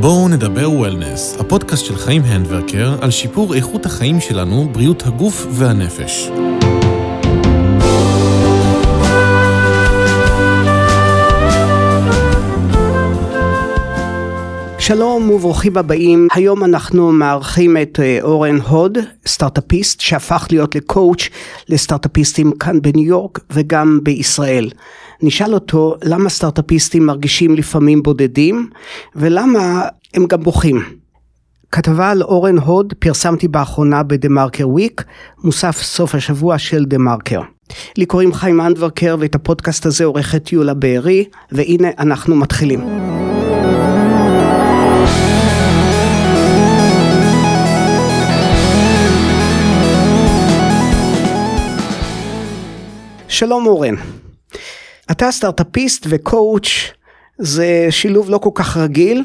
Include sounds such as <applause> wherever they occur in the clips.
בואו נדבר וולנס, הפודקאסט של חיים הנדברקר על שיפור איכות החיים שלנו, בריאות הגוף והנפש. שלום וברוכים הבאים, היום אנחנו מארחים את אה, אורן הוד, סטארט-אפיסט שהפך להיות לקואוצ' לסטארט-אפיסטים כאן בניו יורק וגם בישראל. נשאל אותו למה סטארט-אפיסטים מרגישים לפעמים בודדים ולמה הם גם בוכים. כתבה על אורן הוד פרסמתי באחרונה בדה מרקר וויק, מוסף סוף השבוע של דה מרקר. לי קוראים חיים אנדברקר ואת הפודקאסט הזה עורכת יולה בארי, והנה אנחנו מתחילים. שלום אורן. אתה סטארט-אפיסט ו coach, זה שילוב לא כל כך רגיל,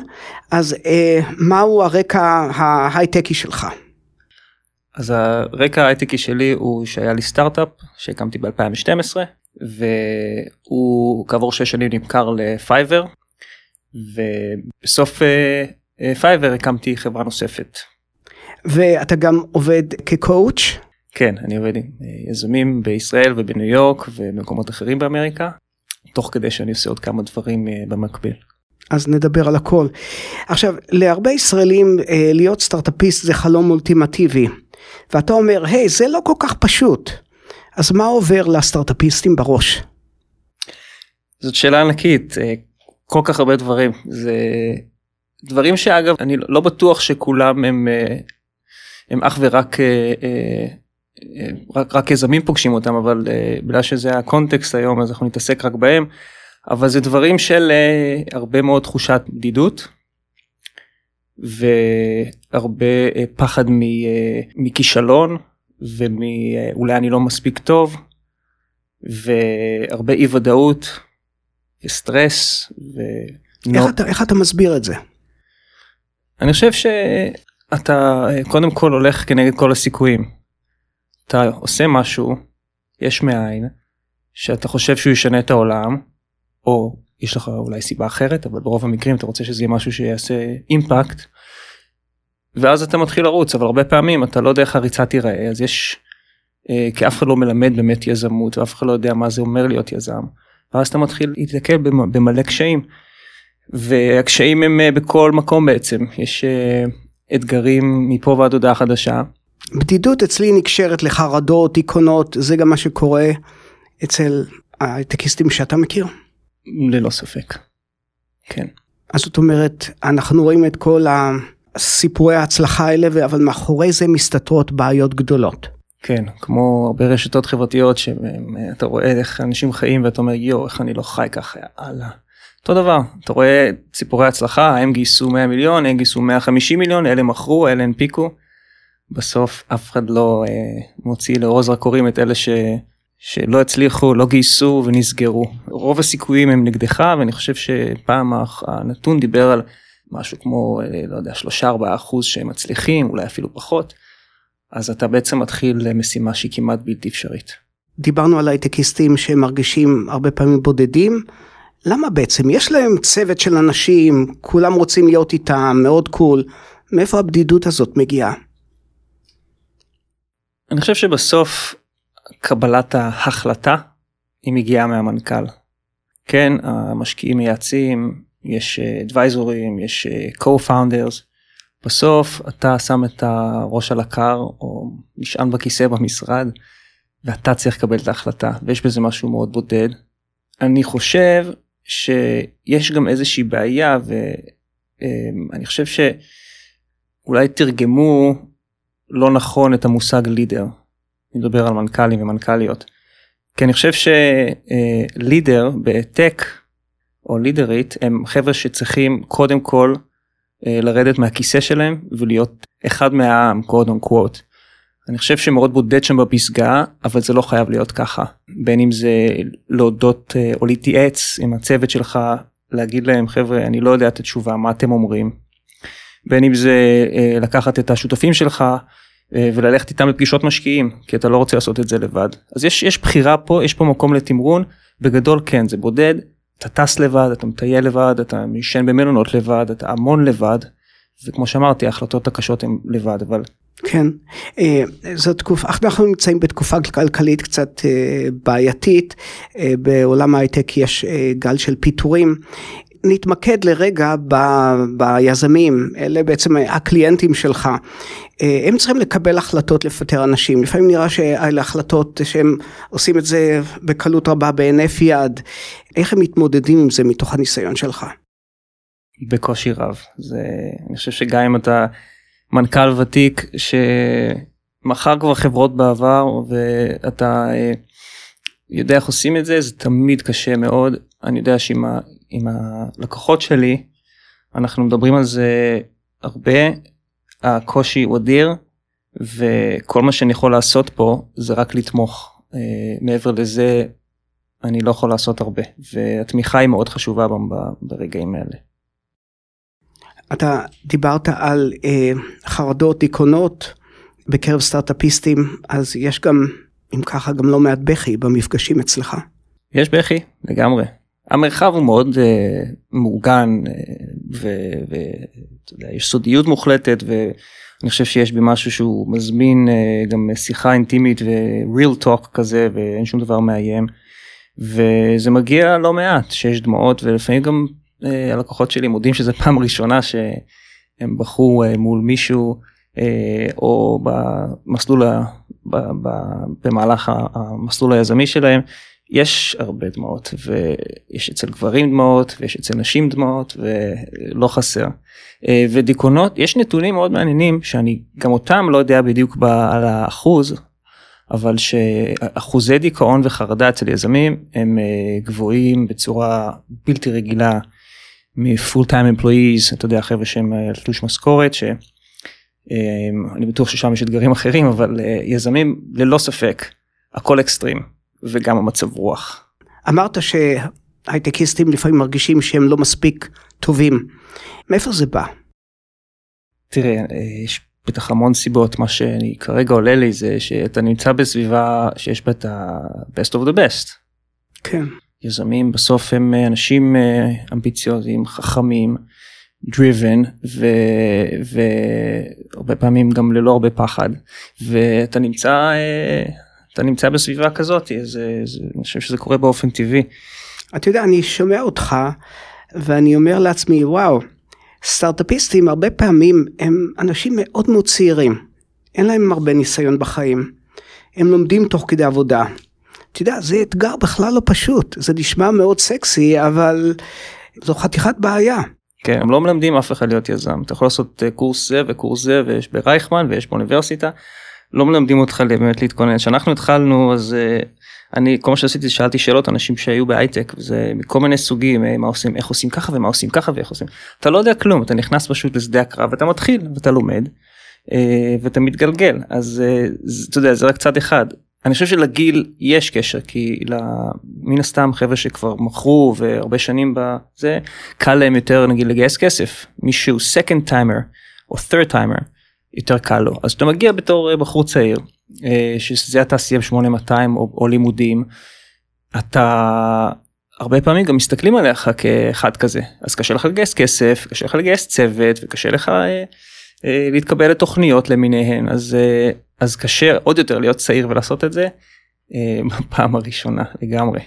אז אה, מהו הרקע ההייטקי שלך? אז הרקע ההייטקי שלי הוא שהיה לי סטארט-אפ שהקמתי ב-2012 והוא כעבור 6 שנים נמכר לפייבר ובסוף פייבר הקמתי חברה נוספת. ואתה גם עובד כ coach? כן, אני עובד עם אה, יזמים בישראל ובניו יורק ובמקומות אחרים באמריקה, תוך כדי שאני עושה עוד כמה דברים אה, במקביל. אז נדבר על הכל. עכשיו, להרבה ישראלים אה, להיות סטארט-אפיסט זה חלום אולטימטיבי, ואתה אומר, היי, זה לא כל כך פשוט. אז מה עובר לסטארט-אפיסטים בראש? זאת שאלה ענקית, כל כך הרבה דברים. זה דברים שאגב, אני לא בטוח שכולם הם, הם אך ורק רק, רק יזמים פוגשים אותם אבל uh, בגלל שזה הקונטקסט היום אז אנחנו נתעסק רק בהם אבל זה דברים של uh, הרבה מאוד תחושת בדידות והרבה פחד מ, מכישלון ומאולי אני לא מספיק טוב והרבה אי ודאות וסטרס. ו... איך, אתה, איך אתה מסביר את זה? אני חושב שאתה קודם כל הולך כנגד כל הסיכויים. אתה עושה משהו יש מאין שאתה חושב שהוא ישנה את העולם או יש לך אולי סיבה אחרת אבל ברוב המקרים אתה רוצה שזה יהיה משהו שיעשה אימפקט. ואז אתה מתחיל לרוץ אבל הרבה פעמים אתה לא יודע איך הריצה תיראה אז יש אה, כי אף אחד לא מלמד באמת יזמות ואף אחד לא יודע מה זה אומר להיות יזם. ואז אתה מתחיל להתקל במלא קשיים. והקשיים הם אה, בכל מקום בעצם יש אה, אתגרים מפה ועד הודעה חדשה בדידות אצלי נקשרת לחרדות, דיכאונות, זה גם מה שקורה אצל ההייטקיסטים שאתה מכיר? ללא ספק, כן. אז זאת אומרת, אנחנו רואים את כל הסיפורי ההצלחה האלה, אבל מאחורי זה מסתתרות בעיות גדולות. כן, כמו הרבה רשתות חברתיות שאתה רואה איך אנשים חיים ואתה אומר יואו איך אני לא חי ככה יאללה. אותו דבר אתה רואה סיפורי הצלחה הם גייסו 100 מיליון הם גייסו 150 מיליון אלה מכרו אלה הנפיקו בסוף אף אחד לא אה, מוציא לאור זרקורים את אלה ש, שלא הצליחו, לא גייסו ונסגרו. רוב הסיכויים הם נגדך ואני חושב שפעם הנתון דיבר על משהו כמו אה, לא יודע 3-4 אחוז שהם מצליחים אולי אפילו פחות. אז אתה בעצם מתחיל משימה שהיא כמעט בלתי אפשרית. דיברנו על הייטקיסטים שהם מרגישים הרבה פעמים בודדים. למה בעצם? יש להם צוות של אנשים, כולם רוצים להיות איתם, מאוד קול. מאיפה הבדידות הזאת מגיעה? אני חושב שבסוף קבלת ההחלטה היא מגיעה מהמנכ"ל. כן המשקיעים מייעצים יש אדוויזורים יש co-founders בסוף אתה שם את הראש על הקר או נשען בכיסא במשרד ואתה צריך לקבל את ההחלטה ויש בזה משהו מאוד בודד. אני חושב שיש גם איזושהי בעיה ואני חושב שאולי תרגמו לא נכון את המושג לידר. אני מדבר על מנכ"לים ומנכ"ליות. כי אני חושב שלידר בטק או לידרית הם חבר'ה שצריכים קודם כל אה, לרדת מהכיסא שלהם ולהיות אחד מהעם קודם קוואט. אני חושב שמאוד בודד שם בפסגה אבל זה לא חייב להיות ככה בין אם זה להודות אה, או להתייעץ עם הצוות שלך להגיד להם חבר'ה אני לא יודע את התשובה מה אתם אומרים בין אם זה אה, לקחת את השותפים שלך אה, וללכת איתם לפגישות משקיעים כי אתה לא רוצה לעשות את זה לבד. אז יש יש בחירה פה יש פה מקום לתמרון. בגדול כן זה בודד. אתה טס לבד, אתה מטייל לבד, אתה ישן במלונות לבד, אתה המון לבד, וכמו שאמרתי, ההחלטות הקשות הן לבד, אבל... כן, אה, זו תקופה, אנחנו נמצאים בתקופה כלכלית קצת בעייתית, בעולם ההייטק יש גל של פיטורים. נתמקד לרגע ב, ביזמים, אלה בעצם הקליינטים שלך. הם צריכים לקבל החלטות לפטר אנשים, לפעמים נראה שאלה החלטות שהם עושים את זה בקלות רבה בהינף יד. איך הם מתמודדים עם זה מתוך הניסיון שלך? בקושי רב. זה, אני חושב שגם אם אתה מנכ"ל ותיק שמכר כבר חברות בעבר ואתה אה, יודע איך עושים את זה, זה תמיד קשה מאוד. אני יודע שעם ה, הלקוחות שלי, אנחנו מדברים על זה הרבה, הקושי הוא אדיר, וכל מה שאני יכול לעשות פה זה רק לתמוך. אה, מעבר לזה, אני לא יכול לעשות הרבה, והתמיכה היא מאוד חשובה ברגעים האלה. אתה דיברת על אה, חרדות, דיכאונות בקרב סטארט-אפיסטים, אז יש גם, אם ככה, גם לא מעט בכי במפגשים אצלך. יש בכי, לגמרי. המרחב הוא מאוד אה, מאורגן, אה, ויש סודיות מוחלטת, ואני חושב שיש בי משהו שהוא מזמין אה, גם שיחה אינטימית ו-real talk כזה, ואין שום דבר מאיים. וזה מגיע לא מעט, שיש דמעות, ולפעמים גם אה, הלקוחות שלי מודים שזה פעם ראשונה שהם בחרו אה, מול מישהו אה, או במסלול, במהלך המסלול היזמי שלהם. יש הרבה דמעות ויש אצל גברים דמעות ויש אצל נשים דמעות ולא חסר. ודיכאונות יש נתונים מאוד מעניינים שאני גם אותם לא יודע בדיוק על האחוז אבל שאחוזי דיכאון וחרדה אצל יזמים הם גבוהים בצורה בלתי רגילה מפול טיים אמפלואיז, אתה יודע, חבר'ה שהם על תלוש משכורת, שאני בטוח ששם יש אתגרים אחרים, אבל אה, יזמים ללא ספק, הכל אקסטרים, וגם המצב רוח. אמרת שהייטקיסטים לפעמים מרגישים שהם לא מספיק טובים, מאיפה זה בא? תראה, אה, יש בטח המון סיבות, מה שאני כרגע עולה לי זה שאתה נמצא בסביבה שיש בה את ה-best of the best. כן. יזמים בסוף הם אה, אנשים אה, אמביציוזיים, חכמים, driven והרבה פעמים גם ללא הרבה פחד ואתה נמצא אתה נמצא בסביבה כזאת אז אני חושב שזה קורה באופן טבעי. אתה יודע אני שומע אותך ואני אומר לעצמי וואו סטארטאפיסטים הרבה פעמים הם אנשים מאוד מאוד צעירים. אין להם הרבה ניסיון בחיים. הם לומדים תוך כדי עבודה. אתה יודע, זה אתגר בכלל לא פשוט, זה נשמע מאוד סקסי, אבל זו חתיכת בעיה. כן, הם לא מלמדים אף אחד להיות יזם, אתה יכול לעשות אה, קורס זה וקורס זה ויש ברייכמן ויש באוניברסיטה, לא מלמדים אותך באמת להתכונן. כשאנחנו התחלנו אז אה, אני כל מה שעשיתי שאלתי שאלות אנשים שהיו בהייטק וזה מכל מיני סוגים אה, מה עושים איך עושים ככה ומה עושים ככה ואיך עושים. אתה לא יודע כלום אתה נכנס פשוט לשדה הקרב ואתה מתחיל ואתה לומד ואתה מתגלגל. אז אתה יודע זה רק צד אחד. אני חושב שלגיל יש קשר כי מן הסתם חבר'ה שכבר מכרו והרבה שנים בזה קל להם יותר נגיד לגייס כסף. מישהו second timer או third timer יותר קל לו. אז אתה מגיע בתור אה, בחור צעיר אה, שזה התעשייה ב-8200 או, או לימודים אתה הרבה פעמים גם מסתכלים עליך כאחד כזה. אז קשה לך לגייס כסף קשה לך לגייס צוות וקשה לך אה, אה, להתקבל לתוכניות למיניהן. אז אה, אז קשה עוד יותר להיות צעיר ולעשות את זה אה, <laughs> בפעם הראשונה לגמרי.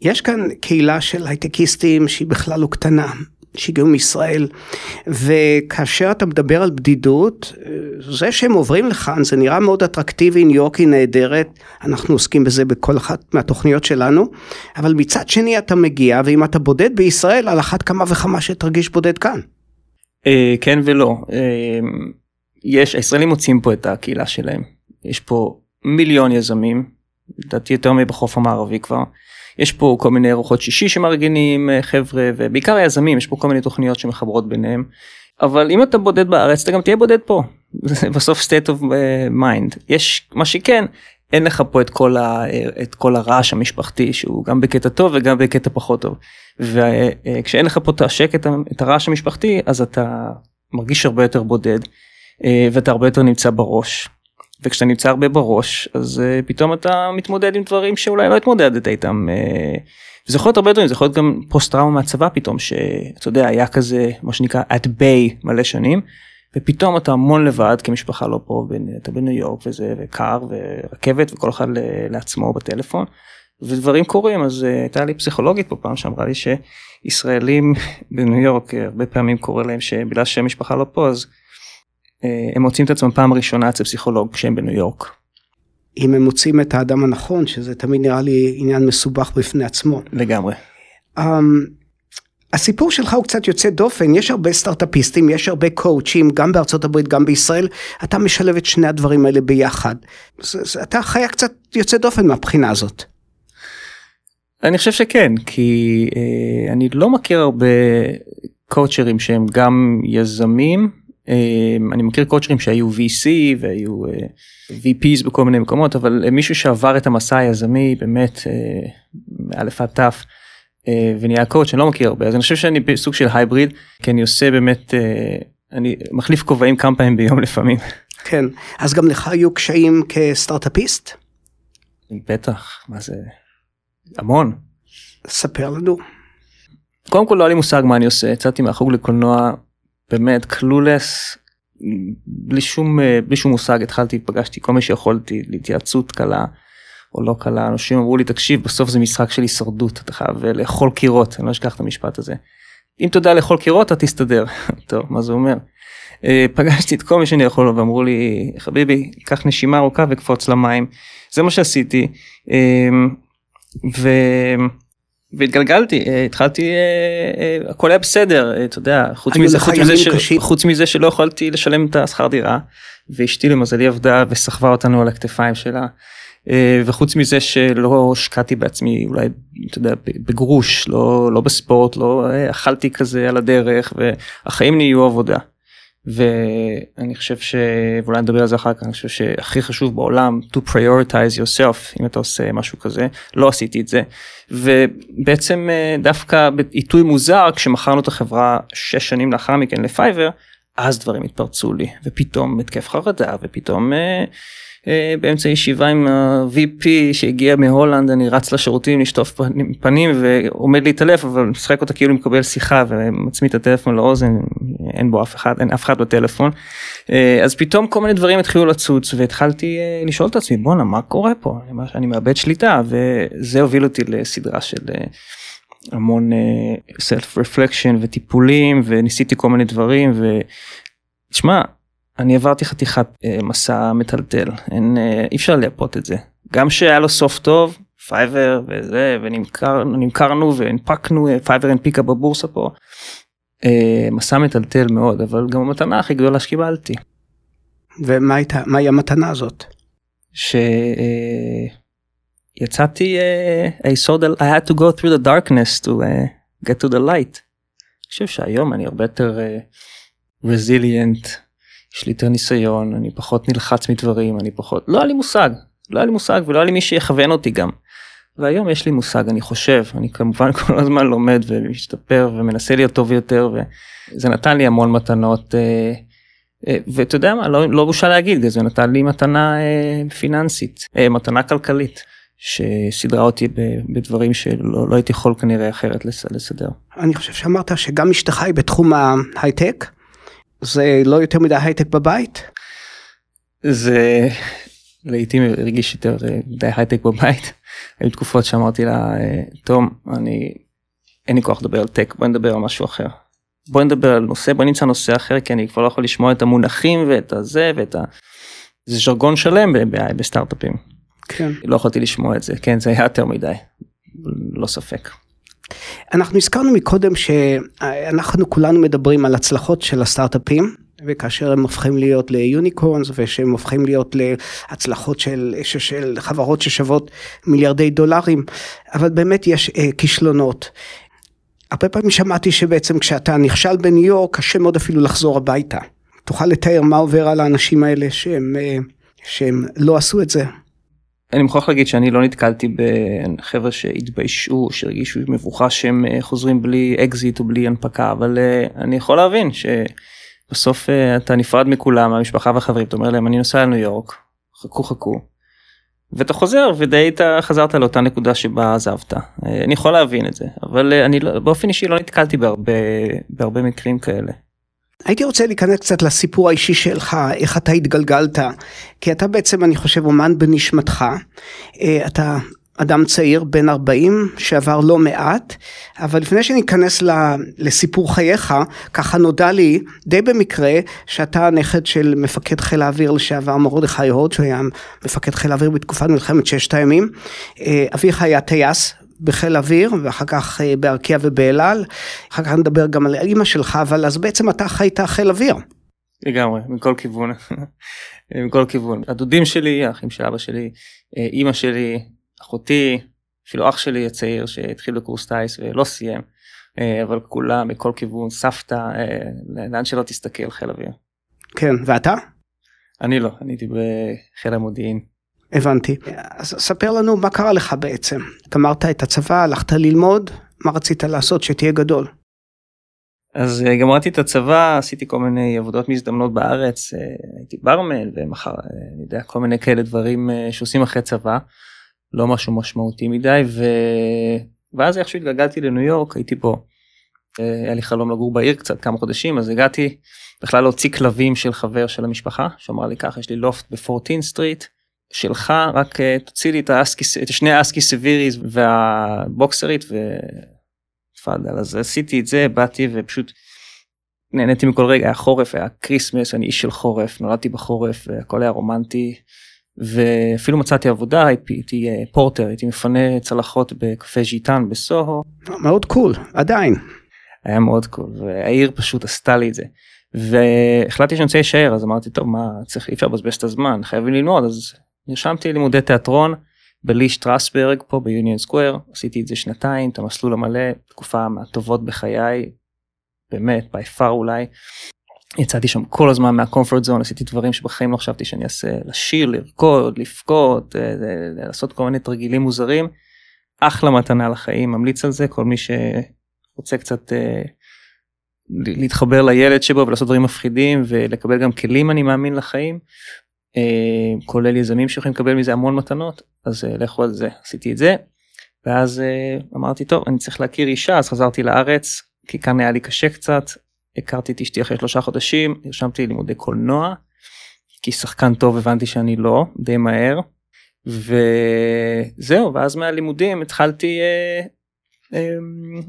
יש כאן קהילה של הייטקיסטים שהיא בכלל לא קטנה שהגיעו מישראל וכאשר אתה מדבר על בדידות זה שהם עוברים לכאן זה נראה מאוד אטרקטיבי ניו יורק היא נהדרת אנחנו עוסקים בזה בכל אחת מהתוכניות שלנו אבל מצד שני אתה מגיע ואם אתה בודד בישראל על אחת כמה וכמה שתרגיש בודד כאן. אה, כן ולא. אה, יש הישראלים מוצאים פה את הקהילה שלהם. יש פה מיליון יזמים לדעתי יותר מבחוף המערבי כבר יש פה כל מיני ארוחות שישי שמארגנים אה, חבר'ה ובעיקר היזמים יש פה כל מיני תוכניות שמחברות ביניהם אבל אם אתה בודד בארץ אתה גם תהיה בודד פה <laughs> בסוף state of mind יש מה שכן אין לך פה את כל, ה, את כל הרעש המשפחתי שהוא גם בקטע טוב וגם בקטע פחות טוב. וכשאין לך פה את השקט את הרעש המשפחתי אז אתה מרגיש הרבה יותר בודד אה, ואתה הרבה יותר נמצא בראש. וכשאתה נמצא הרבה בראש אז אה, פתאום אתה מתמודד עם דברים שאולי לא התמודדת איתם. אה, זה יכול להיות הרבה דברים זה יכול להיות גם פוסט טראומה מהצבא פתאום שאתה יודע היה כזה מה שנקרא at bay מלא שנים ופתאום אתה המון לבד כמשפחה לא פה אתה בניו יורק וזה וקר ורכבת וכל אחד לעצמו בטלפון ודברים קורים אז אה, הייתה לי פסיכולוגית פה פעם שאמרה לי שישראלים בניו יורק הרבה פעמים קורה להם שבגלל שהמשפחה לא פה אז הם מוצאים את עצמם פעם ראשונה אצל פסיכולוג כשהם בניו יורק. אם הם מוצאים את האדם הנכון שזה תמיד נראה לי עניין מסובך בפני עצמו. לגמרי. Um, הסיפור שלך הוא קצת יוצא דופן, יש הרבה סטארטאפיסטים, יש הרבה קואוצ'ים, גם בארצות הברית, גם בישראל, אתה משלב את שני הדברים האלה ביחד. זה, זה, אתה חיה קצת יוצא דופן מהבחינה הזאת. אני חושב שכן, כי אה, אני לא מכיר הרבה קואוצ'רים שהם גם יזמים, אה, אני מכיר קואוצ'רים שהיו VC והיו אה, VPs בכל מיני מקומות, אבל מישהו שעבר את המסע היזמי באמת אה, מאלף עד תף. אה, ונהיה קואוצ' אני לא מכיר הרבה אז אני חושב שאני בסוג של הייבריד כי אני עושה באמת אה, אני מחליף כובעים כמה פעמים ביום <laughs> לפעמים. כן אז גם לך היו קשיים כסטארטאפיסט? בטח מה זה המון. ספר לנו. קודם כל לא היה לי מושג מה אני עושה יצאתי מהחוג לקולנוע באמת קלולס בלי שום אה, בלי שום מושג התחלתי פגשתי כל מי שיכולתי להתייעצות קלה. או לא קלה אנשים אמרו לי תקשיב בסוף זה משחק של הישרדות אתה חייב לאכול קירות אני לא אשכח את המשפט הזה. אם אתה יודע לאכול קירות אתה תסתדר <laughs> טוב מה זה אומר. אה, פגשתי את כל מי שאני יכול ואמרו לי חביבי קח נשימה ארוכה וקפוץ למים זה מה שעשיתי אה, ו... והתגלגלתי אה, התחלתי הכל היה בסדר אתה יודע חוץ מזה חוץ מזה, ש... חוץ מזה שלא יכולתי לשלם את השכר דירה ואשתי למזלי עבדה וסחבה אותנו על הכתפיים שלה. אה, וחוץ מזה שלא השקעתי בעצמי אולי אתה יודע בגרוש לא לא בספורט לא אה, אכלתי כזה על הדרך והחיים נהיו עבודה. ואני חושב שאולי נדבר על זה אחר כך אני חושב שהכי חשוב בעולם to prioritize yourself אם אתה עושה משהו כזה לא עשיתי את זה ובעצם אה, דווקא בעיתוי מוזר כשמכרנו את החברה שש שנים לאחר מכן לפייבר אז דברים התפרצו לי ופתאום התקף חרדה ופתאום. אה, באמצע ישיבה עם ה-VP שהגיע מהולנד אני רץ לשירותים לשטוף פנים ועומד להתעלף אבל משחק אותה כאילו מקבל שיחה ומצמיד את הטלפון לאוזן אין בו אף אחד אין אף אחד בטלפון אה, אז פתאום כל מיני דברים התחילו לצוץ והתחלתי אה, לשאול את עצמי בואנה מה קורה פה אני מאבד שליטה וזה הוביל אותי לסדרה של. המון self reflection וטיפולים וניסיתי כל מיני דברים ותשמע אני עברתי חתיכת אה, מסע מטלטל, אין, אה, אי אפשר לייפות את זה. גם שהיה לו סוף טוב, פייבר וזה, ונמכרנו והנפקנו, אה, פייבר הנפיקה בבורסה פה. אה, מסע מטלטל מאוד, אבל גם המתנה הכי גדולה שקיבלתי. ומה הייתה, מהי המתנה הזאת? שיצאתי, uh, I saw that I had to go through the darkness to uh, get to the light. אני חושב שהיום אני הרבה יותר uh, resilient. יש לי יותר ניסיון, אני פחות נלחץ מדברים, אני פחות, לא היה לי מושג, לא היה לי מושג ולא היה לי מי שיכוון אותי גם. והיום יש לי מושג, אני חושב, אני כמובן <laughs> כל הזמן לומד ומשתפר ומנסה להיות טוב יותר וזה נתן לי המון מתנות. אה, אה, ואתה יודע מה, לא, לא בושה להגיד, זה נתן לי מתנה אה, פיננסית, מתנה כלכלית. שסידרה אותי בדברים שלא לא הייתי יכול כנראה אחרת לסדר. אני חושב שאמרת שגם אשתך היא בתחום ההייטק. זה לא יותר מדי הייטק בבית? זה לעיתים הרגיש יותר מדי הייטק בבית. היו תקופות שאמרתי לה, תום, אני, אין לי כוח לדבר על טק, בוא נדבר על משהו אחר. בוא נדבר על נושא, בוא נמצא נושא אחר, כי אני כבר לא יכול לשמוע את המונחים ואת הזה ואת ה... זה ז'רגון שלם בסטארט-אפים. כן. לא יכולתי לשמוע את זה, כן, זה היה יותר מדי, לא ספק. אנחנו הזכרנו מקודם שאנחנו כולנו מדברים על הצלחות של הסטארט-אפים וכאשר הם הופכים להיות ליוניקורנס ושהם הופכים להיות להצלחות של, של חברות ששוות מיליארדי דולרים אבל באמת יש אה, כישלונות. הרבה פעמים שמעתי שבעצם כשאתה נכשל בניו יורק קשה מאוד אפילו לחזור הביתה. תוכל לתאר מה עובר על האנשים האלה שהם, אה, שהם לא עשו את זה. אני מוכרח להגיד שאני לא נתקלתי בחבר'ה שהתביישו שהרגישו מבוכה שהם אה, חוזרים בלי אקזיט או בלי הנפקה אבל אה, אני יכול להבין שבסוף אה, אתה נפרד מכולם המשפחה והחברים אתה אומר להם אני נוסע לניו יורק חכו חכו. ואתה חוזר ודי אתה חזרת לאותה נקודה שבה עזבת. אה, אני יכול להבין את זה, אבל אה, אני לא- באופן אישי לא נתקלתי בהרבה, בהרבה מקרים כאלה. הייתי רוצה להיכנס קצת לסיפור האישי שלך, איך אתה התגלגלת, כי אתה בעצם, אני חושב, אומן בנשמתך. אתה אדם צעיר, בן 40, שעבר לא מעט, אבל לפני שניכנס לסיפור חייך, ככה נודע לי, די במקרה, שאתה הנכד של מפקד חיל האוויר לשעבר מרדכי הוד, שהוא היה מפקד חיל האוויר בתקופת מלחמת ששת הימים. אה, אביך היה טייס בחיל האוויר ואחר כך אה, בארקיע ובאלעל, אחר כך נדבר גם על אימא שלך, אבל אז בעצם אתה חיית חיל אוויר. לגמרי, מכל כיוון. <laughs> מכל כיוון. הדודים שלי, האחים של אבא שלי, אה, אימא שלי, אחותי, אפילו אח שלי הצעיר שהתחיל בקורס טיס ולא סיים, אה, אבל כולם מכל כיוון, סבתא, אה, לאן שלא תסתכל חיל אוויר. כן, ואתה? אני לא, אני הייתי בחיל המודיעין. הבנתי. אז ספר לנו מה קרה לך בעצם. גמרת את הצבא, הלכת ללמוד, מה רצית לעשות שתהיה גדול? אז אה, גמרתי את הצבא, עשיתי כל מיני עבודות מזדמנות בארץ, הייתי ברמן ומחר, אני יודע, כל מיני כאלה דברים שעושים אחרי צבא, לא משהו משמעותי מדי, ו... ואז איכשהו התגלגלתי לניו יורק, הייתי פה, אה, היה לי חלום לגור בעיר קצת כמה חודשים, אז הגעתי בכלל להוציא כלבים של חבר של המשפחה, שאמר לי ככה, יש לי לופט ב-14 street, שלך, רק אה, תוציא לי את, האסקי, את שני האסקי סיביריים והבוקסרית ו... תפאדל אז עשיתי את זה באתי ופשוט נהניתי מכל רגע היה חורף היה כריסמס אני איש של חורף נולדתי בחורף הכל היה רומנטי ואפילו מצאתי עבודה הייתי porter הייתי מפנה צלחות בקפה ז'יטן בסוהו מאוד cool, עדיין. היה מאוד cool והעיר פשוט עשתה לי את זה והחלטתי שאני רוצה להישאר אז אמרתי טוב מה צריך אי אפשר לבזבז את הזמן חייבים ללמוד אז נרשמתי לימודי תיאטרון ב-לי שטרסברג פה ביוניון סקוויר עשיתי את זה שנתיים את המסלול המלא תקופה מהטובות בחיי באמת by far אולי. יצאתי שם כל הזמן מהקומפורט זון עשיתי דברים שבחיים לא חשבתי שאני אעשה לשיר לרקוד לבכות אה, לעשות כל מיני תרגילים מוזרים. אחלה מתנה לחיים ממליץ על זה כל מי שרוצה קצת אה, להתחבר לילד שבו ולעשות דברים מפחידים ולקבל גם כלים אני מאמין לחיים. אה, כולל יזמים שיכולים לקבל מזה המון מתנות אז לכו על זה עשיתי את זה. ואז אמרתי טוב אני צריך להכיר אישה אז חזרתי לארץ כי כאן היה לי קשה קצת הכרתי את אשתי אחרי שלושה חודשים נרשמתי ללימודי קולנוע כי שחקן טוב הבנתי שאני לא די מהר וזהו ואז מהלימודים התחלתי אה, אה,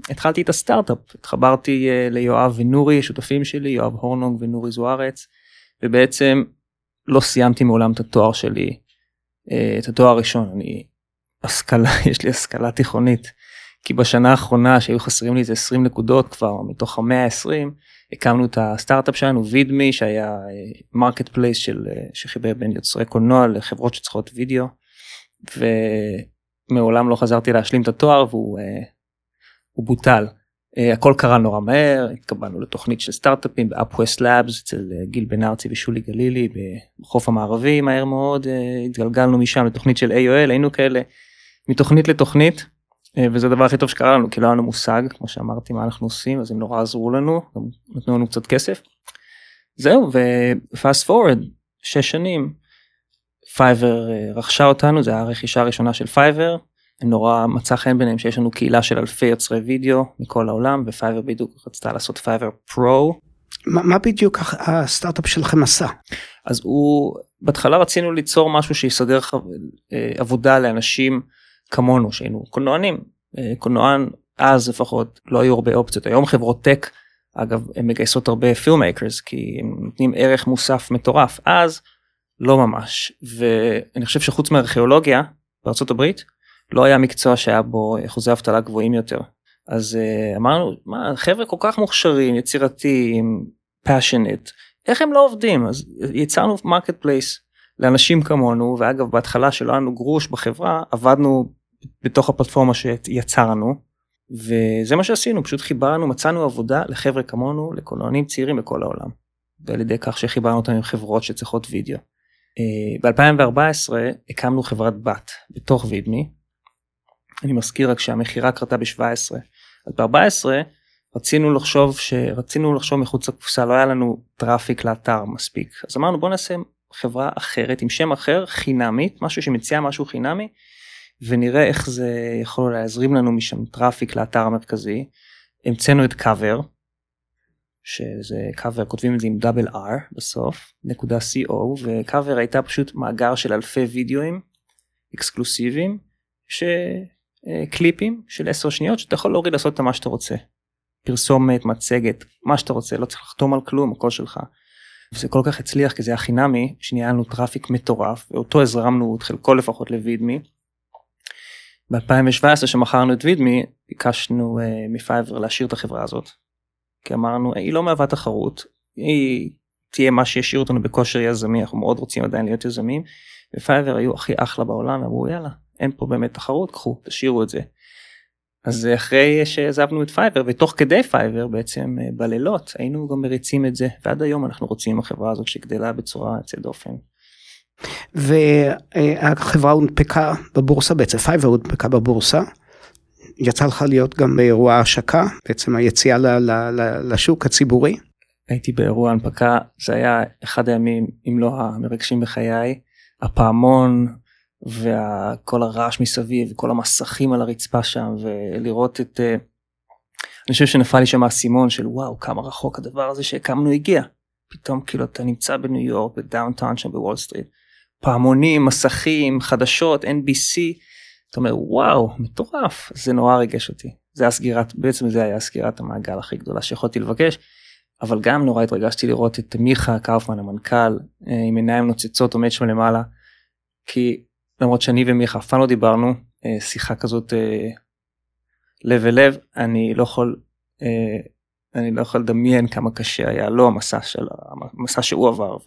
התחלתי את הסטארט-אפ. התחברתי אה, ליואב ונורי שותפים שלי יואב הורנונג ונורי זוארץ ובעצם לא סיימתי מעולם את התואר שלי אה, את התואר הראשון. אני השכלה <laughs> יש לי השכלה תיכונית כי בשנה האחרונה שהיו חסרים לי איזה 20 נקודות כבר מתוך המאה ה-20 הקמנו את הסטארט-אפ שלנו וידמי שהיה marketplace של אה, שחיבר בין יוצרי קולנוע לחברות שצריכות וידאו ומעולם לא חזרתי להשלים את התואר והוא אה, הוא בוטל. אה, הכל קרה נורא מהר התקבלנו לתוכנית של סטארט-אפים באפווסט לאבס אצל אה, גיל בן ארצי ושולי גלילי בחוף המערבי מהר מאוד אה, התגלגלנו משם לתוכנית של AOL היינו כאלה מתוכנית לתוכנית וזה הדבר הכי טוב שקרה לנו כי לא היה לנו מושג כמו שאמרתי מה אנחנו עושים אז הם נורא עזרו לנו גם נתנו לנו קצת כסף. זהו ו fast forward שש שנים פייבר uh, רכשה אותנו זה הרכישה הראשונה של פייבר נורא מצא חן ביניהם שיש לנו קהילה של אלפי יוצרי וידאו מכל העולם ופייבר בדיוק רצתה לעשות פייבר Pro. מה, מה בדיוק הסטארט-אפ שלכם עשה? אז הוא בהתחלה רצינו ליצור משהו שיסדר חו... עבודה לאנשים כמונו שהיינו קולנוענים קולנוען אז לפחות לא היו הרבה אופציות. היום חברות tech אגב הן מגייסות הרבה filmmakers כי הם נותנים ערך מוסף מטורף. אז לא ממש. ואני חושב שחוץ מארכיאולוגיה בארצות הברית לא היה מקצוע שהיה בו אחוזי אבטלה גבוהים יותר. אז uh, אמרנו מה חבר'ה כל כך מוכשרים יצירתיים passionate איך הם לא עובדים? אז יצרנו marketplace לאנשים כמונו ואגב בהתחלה שלא היה לנו גרוש בחברה עבדנו בתוך הפלטפורמה שיצרנו וזה מה שעשינו פשוט חיברנו מצאנו עבודה לחבר'ה כמונו לקולנוענים צעירים בכל העולם. ועל ידי כך שחיברנו אותם עם חברות שצריכות וידאו. Uh, ב-2014 הקמנו חברת בת בתוך וידמי אני מזכיר רק שהמכירה קרתה ב-17 אז ב-14 רצינו לחשוב שרצינו לחשוב מחוץ לקופסה לא היה לנו traffic לאתר מספיק אז אמרנו בוא נעשה חברה אחרת עם שם אחר חינמית משהו שמציע משהו חינמי ונראה איך זה יכול להזרים לנו משם traffic לאתר המרכזי. המצאנו את קאבר שזה קאבר כותבים את זה עם double r בסוף נקודה co וקאבר הייתה פשוט מאגר של אלפי וידאוים אקסקלוסיביים שקליפים של 10 שניות שאתה יכול להוריד לעשות את מה שאתה רוצה. פרסומת מצגת מה שאתה רוצה לא צריך לחתום על כלום הכל שלך. וזה כל כך הצליח כי זה היה חינמי שנהיה לנו traffic מטורף ואותו הזרמנו את חלקו לפחות לוידמי. ב-2017 שמכרנו את וידמי ביקשנו uh, מפייבר להשאיר את החברה הזאת. כי אמרנו היא לא מהווה תחרות היא תהיה מה שישאיר אותנו בכושר יזמי אנחנו מאוד רוצים עדיין להיות יזמים. ופייבר היו הכי אחלה בעולם אמרו יאללה אין פה באמת תחרות קחו תשאירו את זה. אז אחרי שעזבנו את פייבר ותוך כדי פייבר בעצם אה, בלילות היינו גם מריצים את זה ועד היום אנחנו מריצים החברה הזאת שגדלה בצורה יוצאת דופן. והחברה הונפקה בבורסה בעצם פייבר הונפקה בבורסה. יצא לך להיות גם באירוע השקה בעצם היציאה לשוק הציבורי. הייתי באירוע הנפקה זה היה אחד הימים אם לא המרגשים בחיי הפעמון וכל הרעש מסביב כל המסכים על הרצפה שם ולראות את אה, אני חושב שנפל לי שם האסימון של וואו כמה רחוק הדבר הזה שהקמנו הגיע פתאום כאילו אתה נמצא בניו יורק בדאונטאון שם בוול סטריט פעמונים מסכים חדשות NBC אתה אומר וואו מטורף. זה נורא ריגש אותי. זה היה סגירת בעצם זה היה סגירת המעגל הכי גדולה שיכולתי לבקש אבל גם נורא התרגשתי לראות את מיכה קאופמן המנכ"ל אה, עם עיניים נוצצות עומד שם למעלה כי למרות שאני ומיכה אף פעם לא דיברנו אה, שיחה כזאת אה, לב אל לב אני לא יכול אני לא יכול לדמיין כמה קשה היה לו המסע של המסע שהוא עבר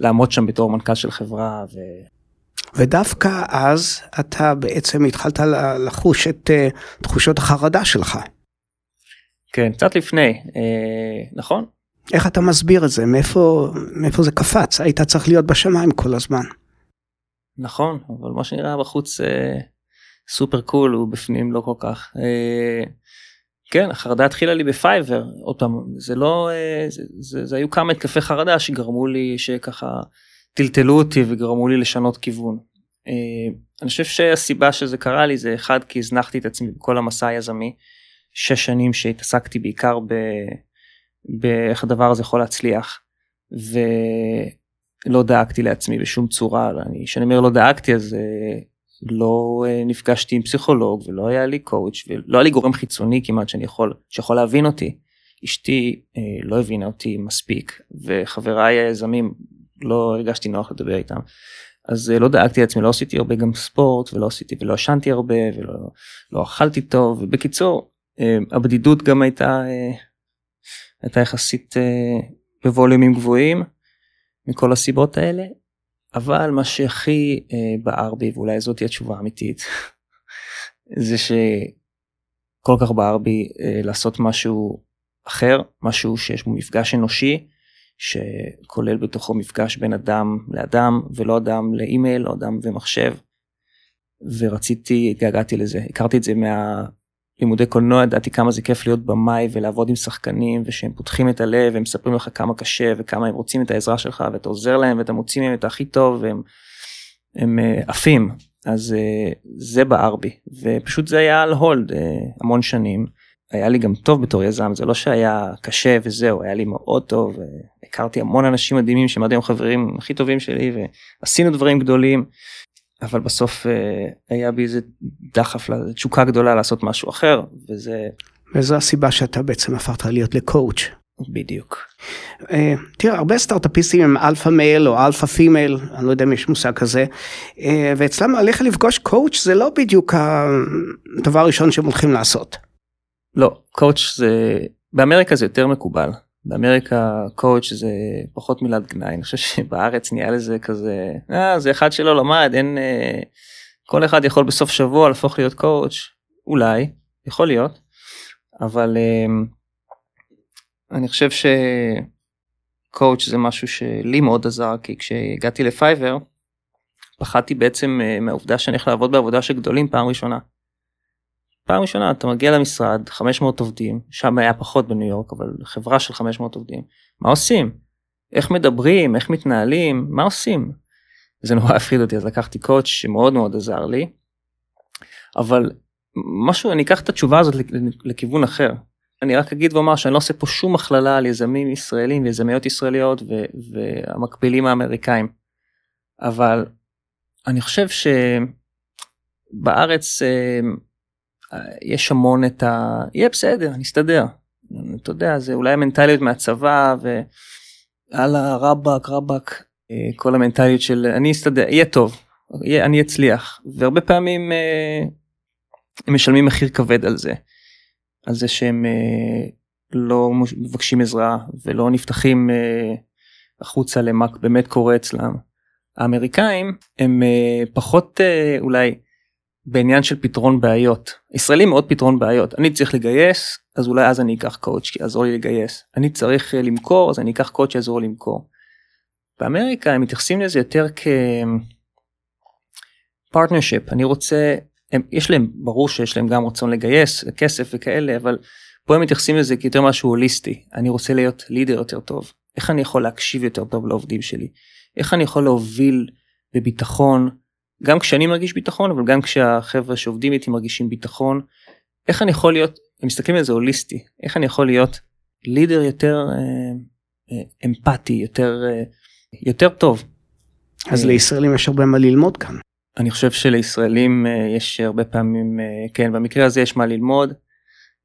ולעמוד שם בתור מנכ"ל של חברה. ו... ודווקא אז אתה בעצם התחלת לחוש את תחושות החרדה שלך. כן קצת לפני נכון. איך אתה מסביר את זה מאיפה מאיפה זה קפץ היית צריך להיות בשמיים כל הזמן. נכון אבל מה שנראה בחוץ אה, super cool הוא בפנים לא כל כך. אה, כן החרדה התחילה לי בפייבר עוד פעם זה לא אה, זה, זה, זה היו כמה התקפי חרדה שגרמו לי שככה טלטלו אותי וגרמו לי לשנות כיוון. אה, אני חושב שהסיבה שזה קרה לי זה אחד כי הזנחתי את עצמי בכל המסע היזמי. שש שנים שהתעסקתי בעיקר ב... באיך הדבר הזה יכול להצליח. ו... לא דאגתי לעצמי בשום צורה אני שאני אומר לא דאגתי אז אה, לא אה, נפגשתי עם פסיכולוג ולא היה לי קואוץ' ולא היה לי גורם חיצוני כמעט שאני יכול שיכול להבין אותי. אשתי אה, לא הבינה אותי מספיק וחבריי היזמים לא הרגשתי נוח לדבר איתם. אז לא דאגתי לעצמי לא עשיתי הרבה גם ספורט ולא עשיתי ולא ישנתי הרבה ולא לא אכלתי טוב ובקיצור הבדידות גם הייתה הייתה יחסית בווליומים גבוהים מכל הסיבות האלה אבל מה שהכי אה, בער בי ואולי זאת התשובה האמיתית <laughs> זה שכל כך בער בי אה, לעשות משהו אחר משהו שיש בו מפגש אנושי שכולל בתוכו מפגש בין אדם לאדם ולא אדם לאימייל או אדם ומחשב. ורציתי התגעגעתי לזה הכרתי את זה מה, לימודי קולנוע ידעתי כמה זה כיף להיות במאי ולעבוד עם שחקנים ושהם פותחים את הלב הם מספרים לך כמה קשה וכמה הם רוצים את העזרה שלך ואתה עוזר להם ואתה מוציא מהם את הכי טוב והם הם אה, עפים. אז אה, זה בער בי. ופשוט זה היה על hold אה, המון שנים. היה לי גם טוב בתור יזם זה לא שהיה קשה וזהו היה לי מאוד טוב הכרתי המון אנשים מדהימים שהם עד היום חברים הכי טובים שלי ועשינו דברים גדולים אבל בסוף אה, היה בי איזה דחף לתשוקה גדולה לעשות משהו אחר וזה. וזו הסיבה שאתה בעצם הפכת להיות ל coach. בדיוק. אה, תראה הרבה סטארטאפיסטים הם alpha male או alpha female אני לא יודע אם יש מושג כזה אה, ואצלם ללכת לפגוש coach זה לא בדיוק הדבר הראשון שהם הולכים לעשות. לא coach זה באמריקה זה יותר מקובל באמריקה coach זה פחות מילת גנאי אני חושב שבארץ נהיה לזה כזה אה, זה אחד שלא למד אין אה, כל אחד יכול בסוף שבוע להפוך להיות coach אולי יכול להיות אבל אה, אני חושב שקואוצ' זה משהו שלי מאוד עזר כי כשהגעתי לפייבר פחדתי בעצם אה, מהעובדה שאני הולך לעבוד בעבודה של גדולים פעם ראשונה. פעם ראשונה אתה מגיע למשרד 500 עובדים שם היה פחות בניו יורק אבל חברה של 500 עובדים מה עושים איך מדברים, איך מתנהלים, מה עושים. זה נורא הפחיד אותי אז לקחתי קואץ' שמאוד מאוד עזר לי. אבל משהו אני אקח את התשובה הזאת לכיוון אחר. אני רק אגיד ואומר שאני לא עושה פה שום הכללה על יזמים ישראלים ויזמיות ישראליות ו- והמקבילים האמריקאים. אבל אני חושב שבארץ אה, יש המון את ה... יהיה בסדר, נסתדר. אתה יודע, זה אולי המנטליות מהצבא והלאה רבאק רבאק, אה, כל המנטליות של אני אסתדר, יהיה טוב, יהיה, אני אצליח. והרבה פעמים אה, הם משלמים מחיר כבד על זה. על זה שהם אה, לא מבקשים עזרה ולא נפתחים החוצה למה באמת קורה אצלם. האמריקאים הם פחות אולי בעניין של פתרון בעיות. ישראלים מאוד פתרון בעיות. אני צריך לגייס אז אולי אז אני אקח קואוצ' שיעזור לי לגייס. אני צריך למכור אז אני אקח קואוצ' שיעזור למכור. באמריקה הם מתייחסים לזה יותר כ... partnership אני רוצה הם, יש להם, ברור שיש להם גם רצון לגייס כסף וכאלה, אבל פה הם מתייחסים לזה כיותר משהו הוליסטי. אני רוצה להיות leader יותר טוב. איך אני יכול להקשיב יותר טוב לעובדים שלי? איך אני יכול להוביל בביטחון, גם כשאני מרגיש ביטחון, אבל גם כשהחבר'ה שעובדים איתי מרגישים ביטחון. איך אני יכול להיות, הם מסתכלים על זה הוליסטי, איך אני יכול להיות leader יותר אה, אה, אמפתי, יותר, אה, יותר טוב. אז לישראלים יש הרבה מה ללמוד כאן. אני חושב שלישראלים אה, יש הרבה פעמים אה, כן במקרה הזה יש מה ללמוד.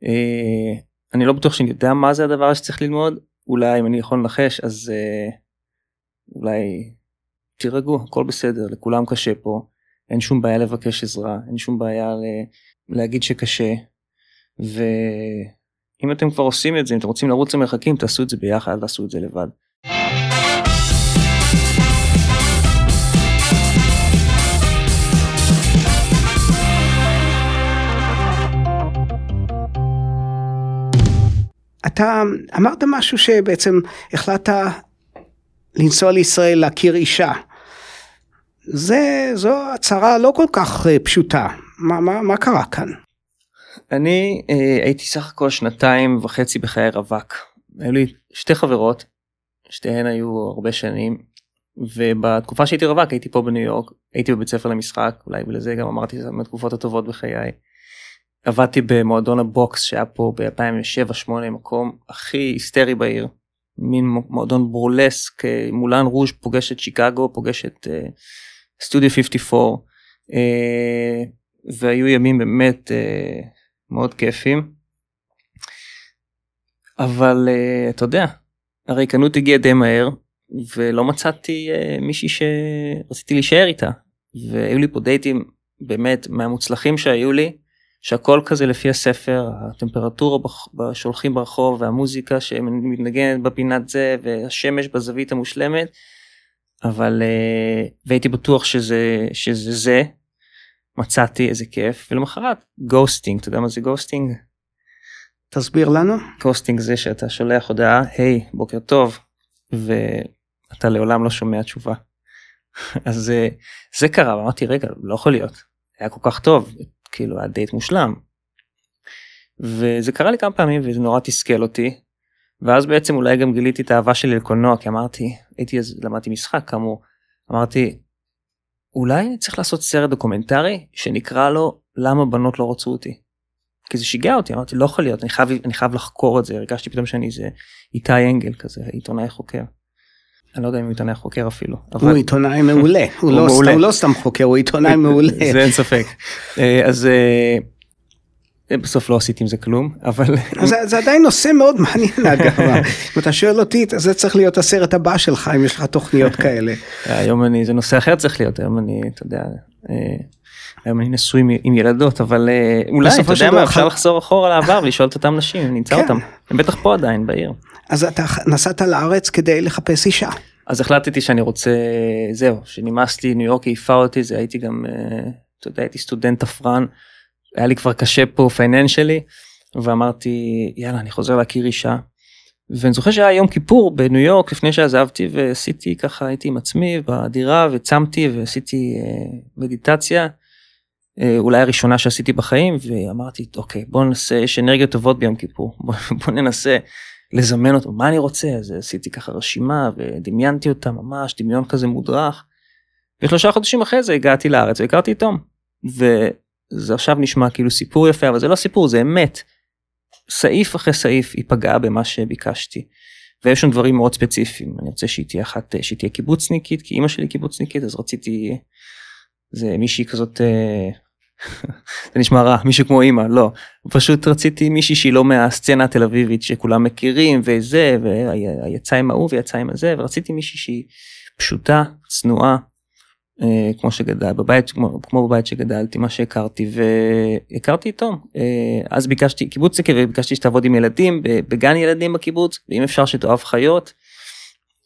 אה, אני לא בטוח שאני יודע מה זה הדבר שצריך ללמוד אולי אם אני יכול לנחש אז אולי תירגעו הכל בסדר לכולם קשה פה אין שום בעיה לבקש עזרה אין שום בעיה להגיד שקשה ואם אתם כבר עושים את זה אם אתם רוצים לרוץ למרחקים תעשו את זה ביחד תעשו את זה לבד. אתה אמרת משהו שבעצם החלטת לנסוע לישראל להכיר אישה. זה, זו הצהרה לא כל כך אה, פשוטה. מה, מה, מה קרה כאן? אני אה, הייתי סך הכל שנתיים וחצי בחיי רווק. היו לי שתי חברות, שתיהן היו הרבה שנים, ובתקופה שהייתי רווק הייתי פה בניו יורק, הייתי בבית ספר למשחק, אולי ולזה גם אמרתי שזה מהתקופות הטובות בחיי. עבדתי במועדון הבוקס שהיה פה ב-2007-2008 מקום הכי היסטרי בעיר. מין מועדון ברולסק מולן רוז' פוגש את שיקגו פוגש את סטודיו 54 uh, והיו ימים באמת מאוד כיפים. אבל אתה יודע הריקנות הגיעה די מהר ולא מצאתי מישהי שרציתי להישאר איתה והיו לי פה דייטים באמת מהמוצלחים שהיו לי שהכל כזה לפי הספר, הטמפרטורה שהולכים ברחוב והמוזיקה שמתנגנת בפינת זה והשמש בזווית המושלמת. אבל uh, והייתי בטוח שזה שזה זה מצאתי איזה כיף ולמחרת ghosting אתה יודע מה זה ghosting? תסביר לנו. ghosting זה שאתה שולח הודעה hey hey, בוקר טוב ואתה לעולם לא שומע תשובה. <laughs> אז uh, זה קרה ואמרתי רגע לא יכול להיות היה כל כך טוב כאילו היה דייט מושלם. וזה קרה לי כמה פעמים וזה נורא תסכל אותי. ואז בעצם אולי גם גיליתי את האהבה שלי לקולנוע כי אמרתי הייתי אז למדתי משחק כאמור אמרתי אולי צריך לעשות סרט דוקומנטרי שנקרא לו למה בנות לא רצו אותי. כי זה שיגע אותי אמרתי לא יכול להיות אני חייב אני חייב לחקור את זה הרגשתי פתאום שאני איזה איתי אנגל כזה עיתונאי חוקר. אני לא יודע אם הוא עיתונאי חוקר אפילו. אבל... הוא עיתונאי מעולה, <laughs> הוא, לא מעולה. סתם, הוא לא סתם חוקר, הוא עיתונאי מעולה. <laughs> זה אין ספק. אה, אז אה, בסוף לא עשיתי עם זה כלום, אבל... זה, זה עדיין נושא מאוד מעניין אגב, <laughs> אם אתה שואל אותי, זה צריך להיות הסרט הבא שלך אם יש לך תוכניות כאלה. היום אני, זה נושא אחר צריך להיות, היום אני, אתה יודע, אה, היום אני נשוי עם ילדות, אבל אולי, אתה יודע מה, אפשר לחזור אחורה לעבר ולשאול את אותם נשים, נמצא כן. אותם, הם בטח פה עדיין בעיר. אז אתה נסעת לארץ כדי לחפש אישה. אז החלטתי שאני רוצה זהו שנמאס לי ניו יורק העיפה אותי זה הייתי גם אה, אתה יודע הייתי סטודנט תפרן היה לי כבר קשה פה פייננשלי ואמרתי יאללה אני חוזר להכיר אישה. ואני זוכר שהיה יום כיפור בניו יורק לפני שעזבתי ועשיתי ככה הייתי עם עצמי בדירה וצמתי ועשיתי אה, מדיטציה. אה, אולי הראשונה שעשיתי בחיים ואמרתי אוקיי בוא ננסה יש אנרגיות טובות ביום כיפור <laughs> בוא, בוא ננסה לזמן אותו מה אני רוצה אז עשיתי ככה רשימה ודמיינתי אותה ממש דמיון כזה מודרך. ושלושה חודשים אחרי זה הגעתי לארץ והכרתי את תום. וזה עכשיו נשמע כאילו סיפור יפה אבל זה לא סיפור זה אמת. סעיף אחרי סעיף היא פגעה במה שביקשתי. ויש שם דברים מאוד ספציפיים אני רוצה שהיא תהיה אחת שהיא תהיה קיבוצניקית כי אימא שלי קיבוצניקית אז רציתי זה מישהי כזאת אה, זה נשמע רע מישהו כמו אימא לא פשוט רציתי מישהי שהיא לא מהסצנה התל אביבית שכולם מכירים וזה ויצא עם ההוא ויצא עם הזה ורציתי מישהי שהיא פשוטה צנועה אה, כמו שגדל בבית כמו, כמו בבית שגדלתי מה שהכרתי והכרתי איתו אה, אז ביקשתי קיבוצניק וביקשתי שתעבוד עם ילדים בגן ילדים בקיבוץ ואם אפשר שתאהב חיות.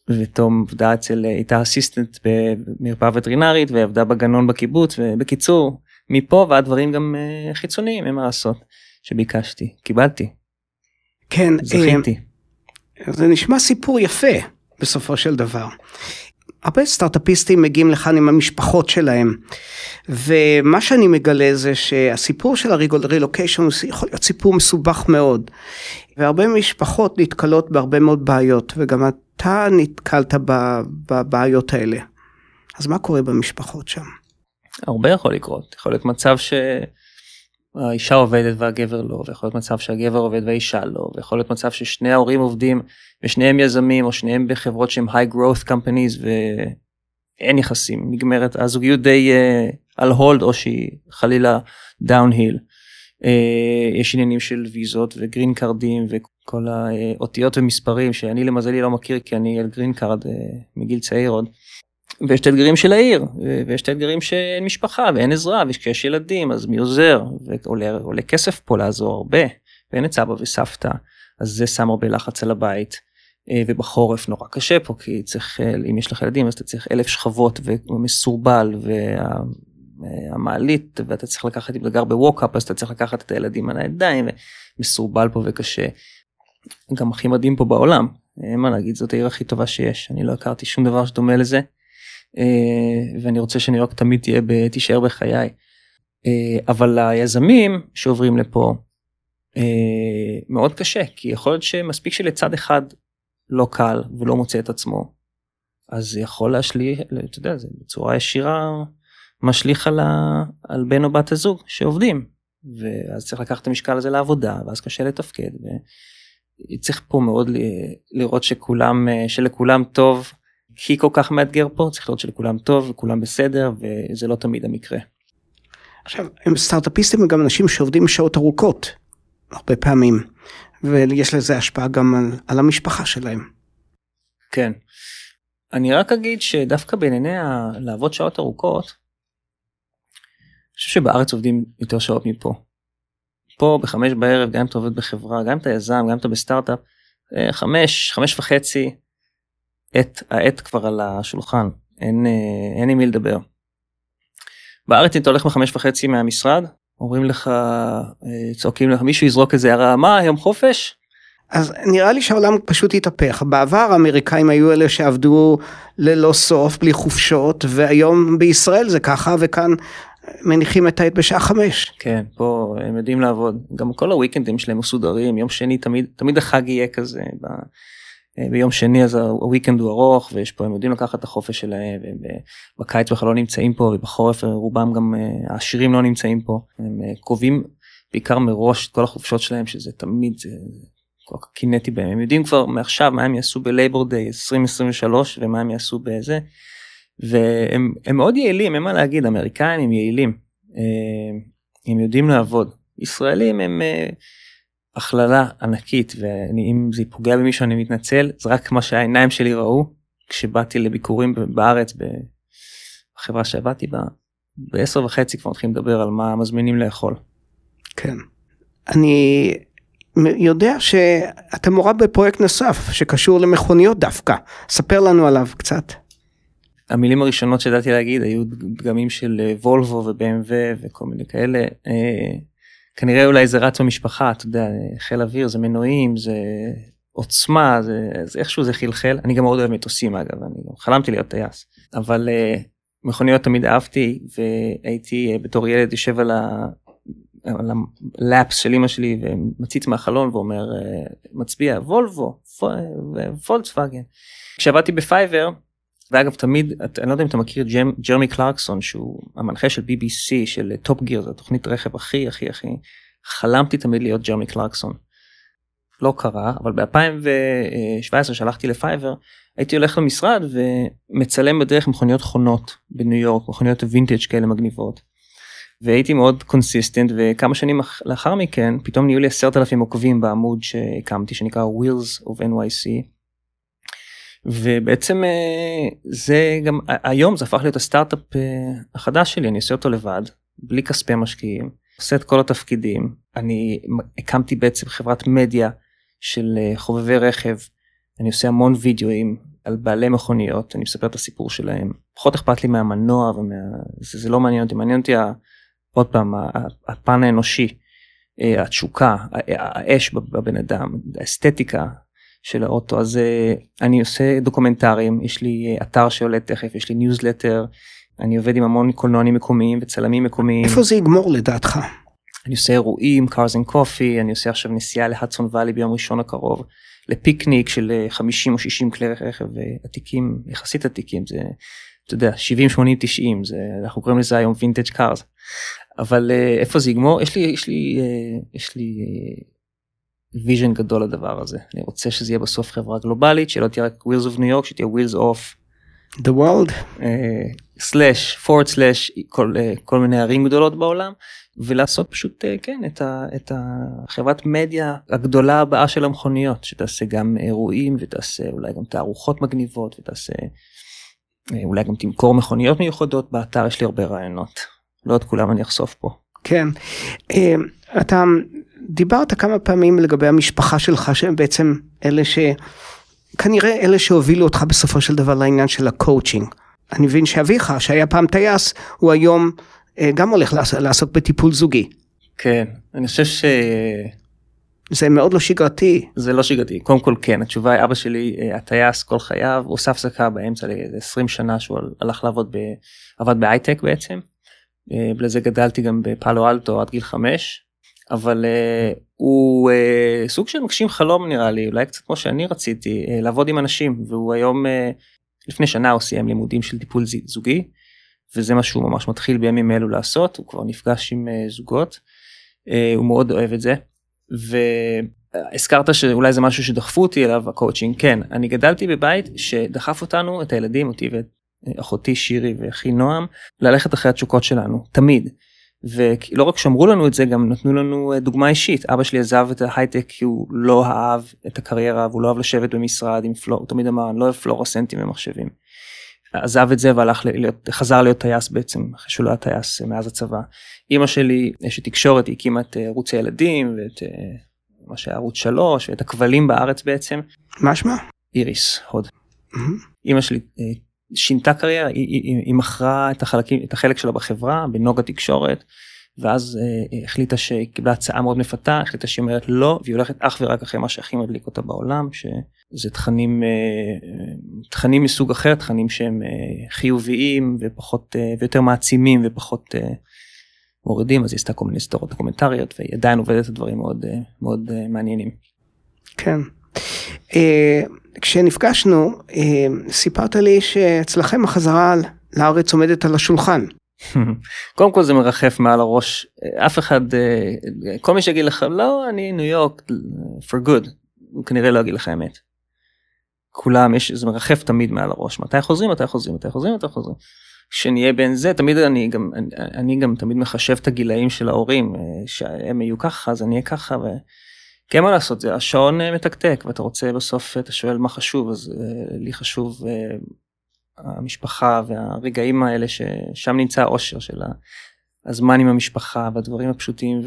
ותום עבדה אצל הייתה אסיסטנט במרפאה וטרינרית ועבדה בגנון בקיבוץ ובקיצור מפה ועד דברים גם אה, חיצוניים אין מה לעשות שביקשתי קיבלתי. כן זכיתי. זה נשמע סיפור יפה בסופו של דבר. הרבה סטארטאפיסטים מגיעים לכאן עם המשפחות שלהם ומה שאני מגלה זה שהסיפור של הרילוקיישן יכול להיות סיפור מסובך מאוד והרבה משפחות נתקלות בהרבה מאוד בעיות וגם אתה נתקלת בבעיות האלה. אז מה קורה במשפחות שם? הרבה יכול לקרות יכול להיות מצב שהאישה עובדת והגבר לא ויכול להיות מצב שהגבר עובד והאישה לא ויכול להיות מצב ששני ההורים עובדים ושניהם יזמים או שניהם בחברות שהם high growth companies ואין יחסים נגמרת הזוגיות די uh, על hold או שהיא חלילה downhill. Uh, יש עניינים של ויזות וגרין קארדים וכל האותיות ומספרים שאני למזלי לא מכיר כי אני על גרין קארד uh, מגיל צעיר עוד. ויש את האתגרים של העיר ויש את האתגרים שאין משפחה ואין עזרה וכשיש ילדים אז מי עוזר ועולה כסף פה לעזור הרבה ואין את סבא וסבתא אז זה שם הרבה לחץ על הבית אה, ובחורף נורא קשה פה כי צריך אה, אם יש לך ילדים אז אתה צריך אלף שכבות ומסורבל והמעלית ואתה צריך לקחת אם אתה גר בווקאפ אז אתה צריך לקחת את הילדים על הידיים ומסורבל פה וקשה. גם הכי מדהים פה בעולם אין מה להגיד זאת העיר הכי טובה שיש אני לא הכרתי שום דבר שדומה לזה. אה, ואני רוצה שניו יורק תמיד תהיה תישאר בחיי. אבל היזמים שעוברים לפה מאוד קשה כי יכול להיות שמספיק שלצד אחד לא קל ולא מוצא את עצמו אז זה יכול להשליך אתה יודע זה בצורה ישירה משליך על, ה, על בן או בת הזוג שעובדים ואז צריך לקחת את המשקל הזה לעבודה ואז קשה לתפקד וצריך פה מאוד לראות שכולם שלכולם טוב כי כל כך מאתגר פה צריך לראות שלכולם טוב וכולם בסדר וזה לא תמיד המקרה. עכשיו הם סטארטאפיסטים וגם אנשים שעובדים שעות ארוכות הרבה פעמים. ויש לזה השפעה גם על, על המשפחה שלהם. כן. אני רק אגיד שדווקא בענייני לעבוד שעות ארוכות, אני חושב שבארץ עובדים יותר שעות מפה. פה בחמש בערב גם אם אתה עובד בחברה גם אם אתה יזם גם אם אתה בסטארט-אפ אה, חמש חמש וחצי עת העט כבר על השולחן אין אה, אין עם מי לדבר. בארץ אם אתה הולך בחמש וחצי מהמשרד אומרים לך, אה, צועקים לך, מישהו יזרוק איזה הערה, מה, יום חופש? אז נראה לי שהעולם פשוט התהפך. בעבר האמריקאים היו אלה שעבדו ללא סוף, בלי חופשות, והיום בישראל זה ככה, וכאן מניחים את העט בשעה חמש. כן, פה הם יודעים לעבוד. גם כל הוויקנדים שלהם מסודרים, יום שני תמיד, תמיד החג יהיה כזה. אה, ביום שני אז הוויקנד הוא ארוך ויש פה הם יודעים לקחת את החופש שלהם ובקיץ בכלל לא נמצאים פה ובחורף רובם גם אה, העשירים לא נמצאים פה. הם אה, קובעים בעיקר מראש את כל החופשות שלהם שזה תמיד זה כל כך קינאתי בהם. הם יודעים כבר מעכשיו מה הם יעשו בלייבור דיי 2023 ומה הם יעשו בזה. והם מאוד יעילים אין מה להגיד אמריקאים הם יעילים. הם יודעים לעבוד. ישראלים הם. הכללה ענקית ואם זה פוגע במישהו אני מתנצל זה רק מה שהעיניים שלי ראו כשבאתי לביקורים בארץ בחברה שעבדתי בה בעשר וחצי כבר מתחילים לדבר על מה מזמינים לאכול. כן. אני יודע שאתה מעורב בפרויקט נוסף שקשור למכוניות דווקא ספר לנו עליו קצת. המילים הראשונות שידעתי להגיד היו דגמים של וולבו וב-BMW וכל מיני כאלה. אה, כנראה אולי זה רץ במשפחה אתה יודע חיל אוויר זה מנועים זה עוצמה זה, זה איכשהו זה חלחל אני גם מאוד אוהב מטוסים אגב אני חלמתי להיות טייס אבל uh, מכוניות תמיד אהבתי והייתי uh, בתור ילד יושב על על הלאפס של אמא שלי ומציץ מהחלון ואומר מצביע וולבו וולקסווגן. כשעבדתי בפייבר ואגב תמיד אני לא יודע אם אתה מכיר ג'רמי קלרקסון שהוא המנחה של BBC של טופ גיר זו תוכנית רכב הכי הכי הכי חלמתי תמיד להיות ג'רמי קלרקסון. לא קרה אבל ב2017 כשהלכתי לפייבר הייתי הולך למשרד ומצלם בדרך מכוניות חונות בניו יורק מכוניות וינטג' כאלה מגניבות. והייתי מאוד consistent וכמה שנים לאחר מכן פתאום נהיו לי עשרת אלפים עוקבים בעמוד שהקמתי שנקרא wheels of NYC. ובעצם אה, זה גם היום זה הפך להיות הסטארט-אפ אה, החדש שלי אני עושה אותו לבד בלי כספי משקיעים עושה את כל התפקידים. אני הקמתי בעצם חברת מדיה של אה, חובבי רכב אני עושה המון וידאוים על בעלי מכוניות אני מספר את הסיפור שלהם. פחות אכפת לי מהמנוע ומה זה, זה לא מעניין אותי מעניין אותי עוד פעם הפן האנושי התשוקה האש בבן אדם האסתטיקה של האוטו אז אני עושה דוקומנטרים יש לי אתר שעולה תכף יש לי ניוזלטר אני עובד עם המון קולנוענים מקומיים וצלמים מקומיים. איפה זה יגמור לדעתך? אני עושה אירועים cars and coffee אני עושה עכשיו נסיעה להדסון וואלי ביום ראשון הקרוב לפיקניק של 50 או 60 כלי רכב עתיקים יחסית עתיקים זה אתה יודע 70 80 90 זה אנחנו קוראים לזה היום vintage cars אבל איפה זה יגמור יש לי יש לי יש לי vision גדול לדבר הזה. אני רוצה שזה יהיה בסוף חברה גלובלית שלא תהיה רק wheels of new york שתהיה wheels of the world. slash פורד slash כל מיני ערים גדולות בעולם ולעשות פשוט uh, כן את, ה, את החברת מדיה הגדולה הבאה של המכוניות שתעשה גם אירועים ותעשה אולי גם תערוכות מגניבות ותעשה uh, אולי גם תמכור מכוניות מיוחדות. באתר יש לי הרבה רעיונות. לא את כולם אני אחשוף פה. כן. uh, אתה דיברת כמה פעמים לגבי המשפחה שלך שהם בעצם אלה שכנראה אלה שהובילו אותך בסופו של דבר לעניין של הקואוצ'ינג. אני מבין שאביך שהיה פעם טייס הוא היום אה, גם הולך לעסוק בטיפול זוגי. כן אני חושב ש... זה מאוד לא שגרתי. זה לא שגרתי קודם כל כן התשובה היא אבא שלי אה, הטייס כל חייו הוא עושה הפסקה באמצע ל-20 שנה שהוא הלך לעבוד ב... עבד בהייטק בעצם. אה, בגלל גדלתי גם בפאלו אלטו עד גיל 5 אבל uh, הוא uh, סוג של מגשים חלום נראה לי אולי קצת כמו שאני רציתי uh, לעבוד עם אנשים והוא היום uh, לפני שנה הוא סיים לימודים של טיפול זוגי וזה מה שהוא ממש מתחיל בימים אלו לעשות הוא כבר נפגש עם uh, זוגות uh, הוא מאוד אוהב את זה והזכרת שאולי זה משהו שדחפו אותי אליו הקואוצ'ינג כן אני גדלתי בבית שדחף אותנו את הילדים אותי ואת אחותי שירי ואחי נועם ללכת אחרי התשוקות שלנו תמיד. ולא רק שמרו לנו את זה גם נתנו לנו אה, דוגמה אישית אבא שלי עזב את ההייטק כי הוא לא אהב את הקריירה והוא לא אהב לשבת במשרד עם פלור הוא תמיד אמר אני לא אוהב פלורוסנטים ומחשבים. עזב את זה והלך להיות חזר להיות טייס בעצם אחרי שהוא לא היה טייס אה, מאז הצבא. אמא שלי אשת תקשורת היא הקימה את אה, ערוץ הילדים ואת מה שהיה ערוץ 3 ואת הכבלים בארץ בעצם. מה שמה? איריס הוד. אמא שלי שינתה קריירה היא, היא, היא מכרה את החלקים את החלק שלה בחברה בנוגה תקשורת ואז אה, החליטה שהיא קיבלה הצעה מאוד מפתה החליטה שהיא אומרת לא והיא הולכת אך ורק אחרי מה שהכי מדליק אותה בעולם שזה תכנים אה, תכנים מסוג אחר תכנים שהם אה, חיוביים ופחות אה, ויותר מעצימים ופחות אה, מורידים אז היא עשתה כל מיני סדרות דוקומנטריות והיא עדיין עובדת את הדברים מאוד אה, מאוד אה, מעניינים. כן. אה, כשנפגשנו אה, סיפרת לי שאצלכם החזרה לארץ עומדת על השולחן. קודם כל זה מרחף מעל הראש אף אחד אה, כל מי שיגיד לך לא אני ניו יורק for good הוא כנראה לא יגיד לך אמת. כולם יש זה מרחף תמיד מעל הראש מתי חוזרים מתי חוזרים מתי חוזרים מתי חוזרים. שנהיה בין זה תמיד אני גם אני, אני גם תמיד מחשב את הגילאים של ההורים שהם יהיו ככה אז אני אהיה ככה. כן מה לעשות זה השעון אה, מתקתק ואתה רוצה בסוף אתה שואל מה חשוב אז uh, לי חשוב המשפחה והרגעים האלה ששם נמצא האושר של הזמן עם המשפחה והדברים הפשוטים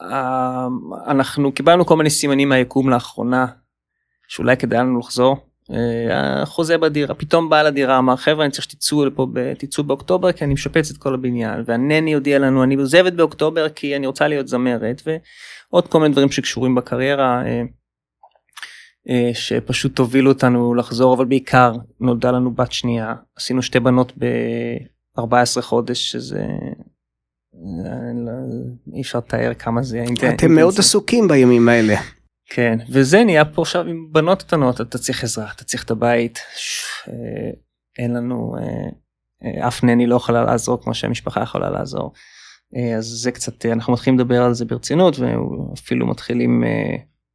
ואנחנו um, קיבלנו כל מיני סימנים מהיקום לאחרונה שאולי כדאי לנו לחזור החוזה בדירה פתאום בעל הדירה אמר חברה אני צריך שתצאו לפה תצאו באוקטובר כי אני משפץ את כל הבניין והנני הודיע לנו אני עוזבת באוקטובר כי אני רוצה להיות זמרת ועוד כל מיני דברים שקשורים בקריירה אה, אה, שפשוט הובילו אותנו לחזור אבל בעיקר נולדה לנו בת שנייה עשינו שתי בנות ב-14 חודש שזה אי אפשר לתאר כמה זה אינטנסיבי. אתם מאוד עסוקים בימים האלה. כן, וזה נהיה פה עכשיו עם בנות קטנות, אתה צריך עזרה, אתה צריך את הבית, אין לנו, אף נני לא יכולה לעזור כמו שהמשפחה יכולה לעזור. אז זה קצת, אנחנו מתחילים לדבר על זה ברצינות ואפילו מתחילים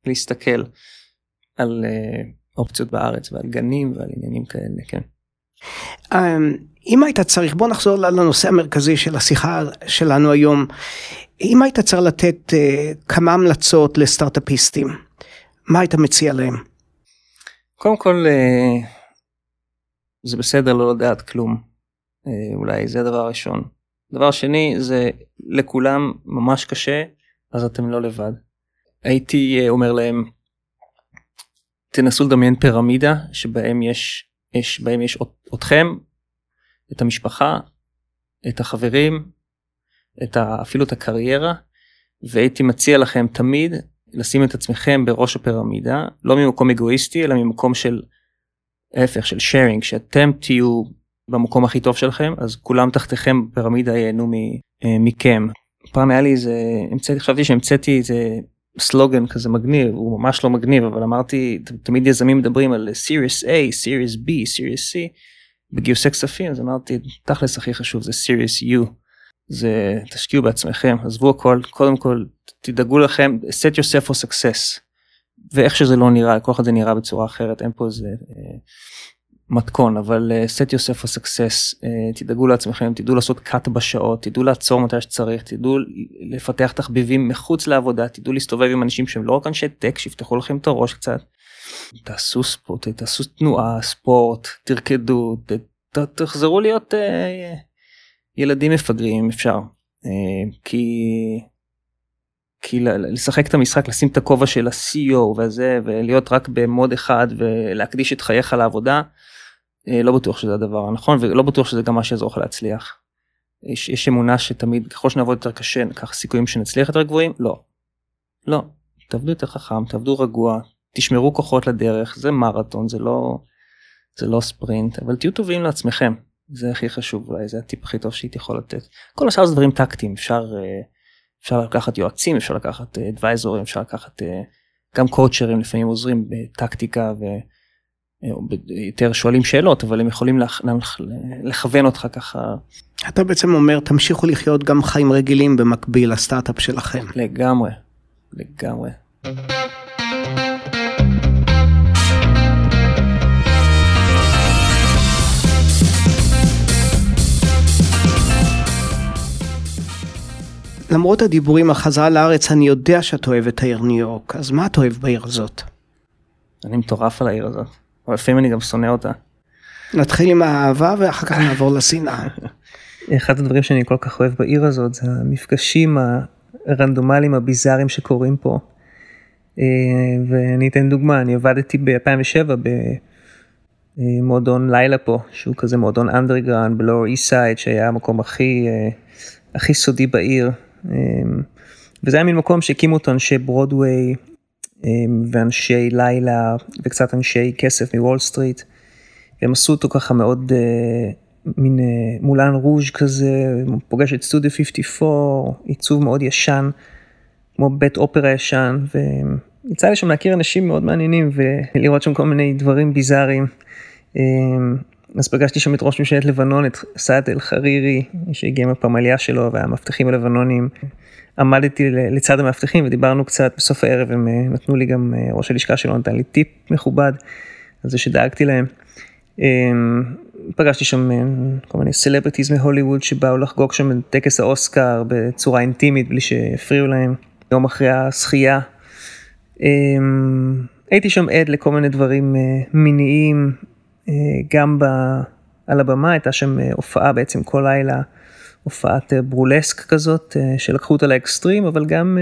להסתכל על אופציות בארץ ועל גנים ועל עניינים כאלה, כן. אמ, אם היית צריך, בוא נחזור לנושא המרכזי של השיחה שלנו היום. אם היית צריך לתת uh, כמה המלצות לסטארט-אפיסטים, מה היית מציע להם? קודם כל, uh, זה בסדר לא לדעת כלום. Uh, אולי זה הדבר הראשון. דבר שני, זה לכולם ממש קשה, אז אתם לא לבד. הייתי uh, אומר להם, תנסו לדמיין פירמידה שבהם יש, יש, בהם יש אתכם, את המשפחה, את החברים, את ה, אפילו את הקריירה, והייתי מציע לכם תמיד לשים את עצמכם בראש הפירמידה, לא ממקום אגואיסטי, אלא ממקום של ההפך, של sharing, שאתם תהיו במקום הכי טוב שלכם, אז כולם תחתיכם בפירמידה ייהנו אה, מכם. פעם היה לי איזה, המצאתי, חשבתי שהמצאתי איזה סלוגן כזה מגניב, הוא ממש לא מגניב, אבל אמרתי, תמיד יזמים מדברים על סיריוס A, סיריוס B, סיריוס C. בגיוסי כספים אז אמרתי תכלס הכי חשוב זה סיריוס U זה תשקיעו בעצמכם עזבו הכל קודם כל תדאגו לכם set yourself for success ואיך שזה לא נראה כל אחד זה נראה בצורה אחרת אין פה איזה אה, מתכון אבל uh, set yourself for success uh, תדאגו לעצמכם תדעו לעשות cut בשעות תדעו לעצור מתי שצריך תדעו לפתח תחביבים מחוץ לעבודה תדעו להסתובב עם אנשים שהם לא רק אנשי טק שיפתחו לכם את הראש קצת. תעשו ספורט, תעשו תנועה, ספורט, תרקדו, ת, ת, תחזרו להיות אה, ילדים מפגרים אם אפשר. אה, כי, כי לשחק את המשחק, לשים את הכובע של ה-CEO וזה, ולהיות רק במוד אחד ולהקדיש את חייך לעבודה, אה, לא בטוח שזה הדבר הנכון ולא בטוח שזה גם מה שיעזור לך להצליח. יש, יש אמונה שתמיד ככל שנעבוד יותר קשה ניקח סיכויים שנצליח יותר גבוהים? לא. לא. תעבדו יותר חכם, תעבדו רגוע, תשמרו כוחות לדרך זה מרתון זה לא זה לא ספרינט אבל תהיו טובים לעצמכם זה הכי חשוב אולי זה הטיפ הכי טוב שהייתי יכול לתת כל השאר זה דברים טקטיים אפשר אה, אפשר לקחת יועצים אפשר לקחת אדוויזורים אפשר לקחת אה, גם קואוצ'רים לפעמים עוזרים בטקטיקה ויותר אה, שואלים שאלות אבל הם יכולים. לכוון אותך ככה. אתה בעצם אומר תמשיכו לחיות גם חיים רגילים במקביל לסטארט-אפ שלכם. לגמרי לגמרי. למרות הדיבורים על חזרה לארץ, אני יודע שאת אוהב את העיר ניו יורק, אז מה את אוהב בעיר הזאת? אני מטורף על העיר הזאת, אבל לפעמים אני גם שונא אותה. נתחיל עם האהבה ואחר כך נעבור לשנאה. <laughs> אחד הדברים שאני כל כך אוהב בעיר הזאת זה המפגשים הרנדומליים הביזאריים שקורים פה. אה, ואני אתן דוגמה, אני עבדתי ב-2007 במועדון לילה פה, שהוא כזה מועדון אנדרגראונד בלואר איסט סייד, שהיה המקום הכי, אה, הכי סודי בעיר. אמ, וזה היה מין מקום שהקימו אותו אנשי ברודוויי אמ, ואנשי לילה וקצת אנשי כסף מוול סטריט. הם עשו אותו ככה מאוד אה, מין אה, מולן רוז' כזה, פוגש את סטודיו 54, עיצוב מאוד ישן, כמו בית אופרה ישן, ויצא לי שם להכיר אנשים מאוד מעניינים ולראות שם כל מיני דברים ביזאריים. אז פגשתי שם את ראש ממשלת לבנון, את סעד אל חרירי, שהגיע מהפמליה שלו והמאבטחים הלבנונים. עמדתי לצד המאבטחים ודיברנו קצת בסוף הערב, הם אה, נתנו לי גם, אה, ראש הלשכה שלו נתן לי טיפ מכובד, על זה שדאגתי להם. אמ, פגשתי שם אה, כל מיני סלבריטיז מהוליווד שבאו לחגוג שם את טקס האוסקר בצורה אינטימית בלי שהפריעו להם, יום אחרי הזכייה. אמ, הייתי שם עד לכל מיני דברים מיניים, גם ב, על הבמה הייתה שם אה, הופעה בעצם כל לילה, הופעת אה, בורלסק כזאת, שלקחו אותה לאקסטרים, אבל גם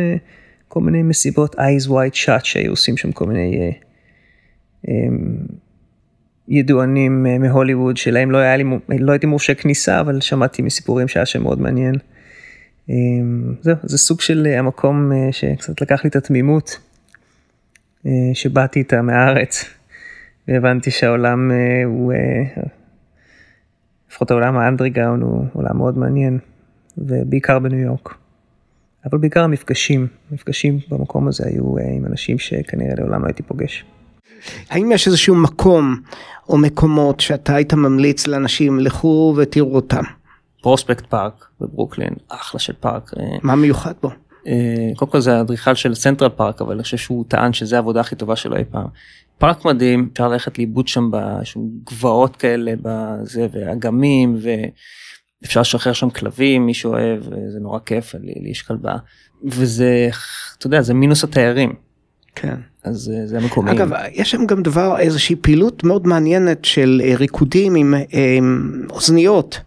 כל מיני מסיבות eyes white shot שהיו עושים שם כל מיני ידוענים מהוליווד שלהם לא לי, לא הייתי מורשה כניסה, אבל שמעתי מסיפורים שהיה שם מאוד מעניין. זהו, זה סוג של המקום שקצת לקח לי את התמימות, שבאתי איתה מהארץ. והבנתי שהעולם אה, הוא, אה, לפחות העולם האנדרגאון הוא עולם מאוד מעניין. ובעיקר בניו יורק. אבל בעיקר המפגשים, מפגשים במקום הזה היו אה, עם אנשים שכנראה לעולם לא הייתי פוגש. האם יש איזשהו מקום או מקומות שאתה היית ממליץ לאנשים לכו ותראו אותם? פרוספקט פארק בברוקלין, אחלה של פארק. מה מיוחד בו? קודם כל זה האדריכל של סנטרל פארק אבל אני חושב שהוא טען שזה העבודה הכי טובה שלו אי פעם. פארק מדהים אפשר ללכת לאיבוד שם בגבעות כאלה בזה ואגמים ואפשר לשחרר שם כלבים מי שאוהב זה נורא כיף לי, יש כלבה וזה אתה יודע זה מינוס התיירים. כן. אז אה, זה המקומי. אגב, יש שם גם דבר, איזושהי פעילות מאוד מעניינת של אה, ריקודים עם, עם אוזניות,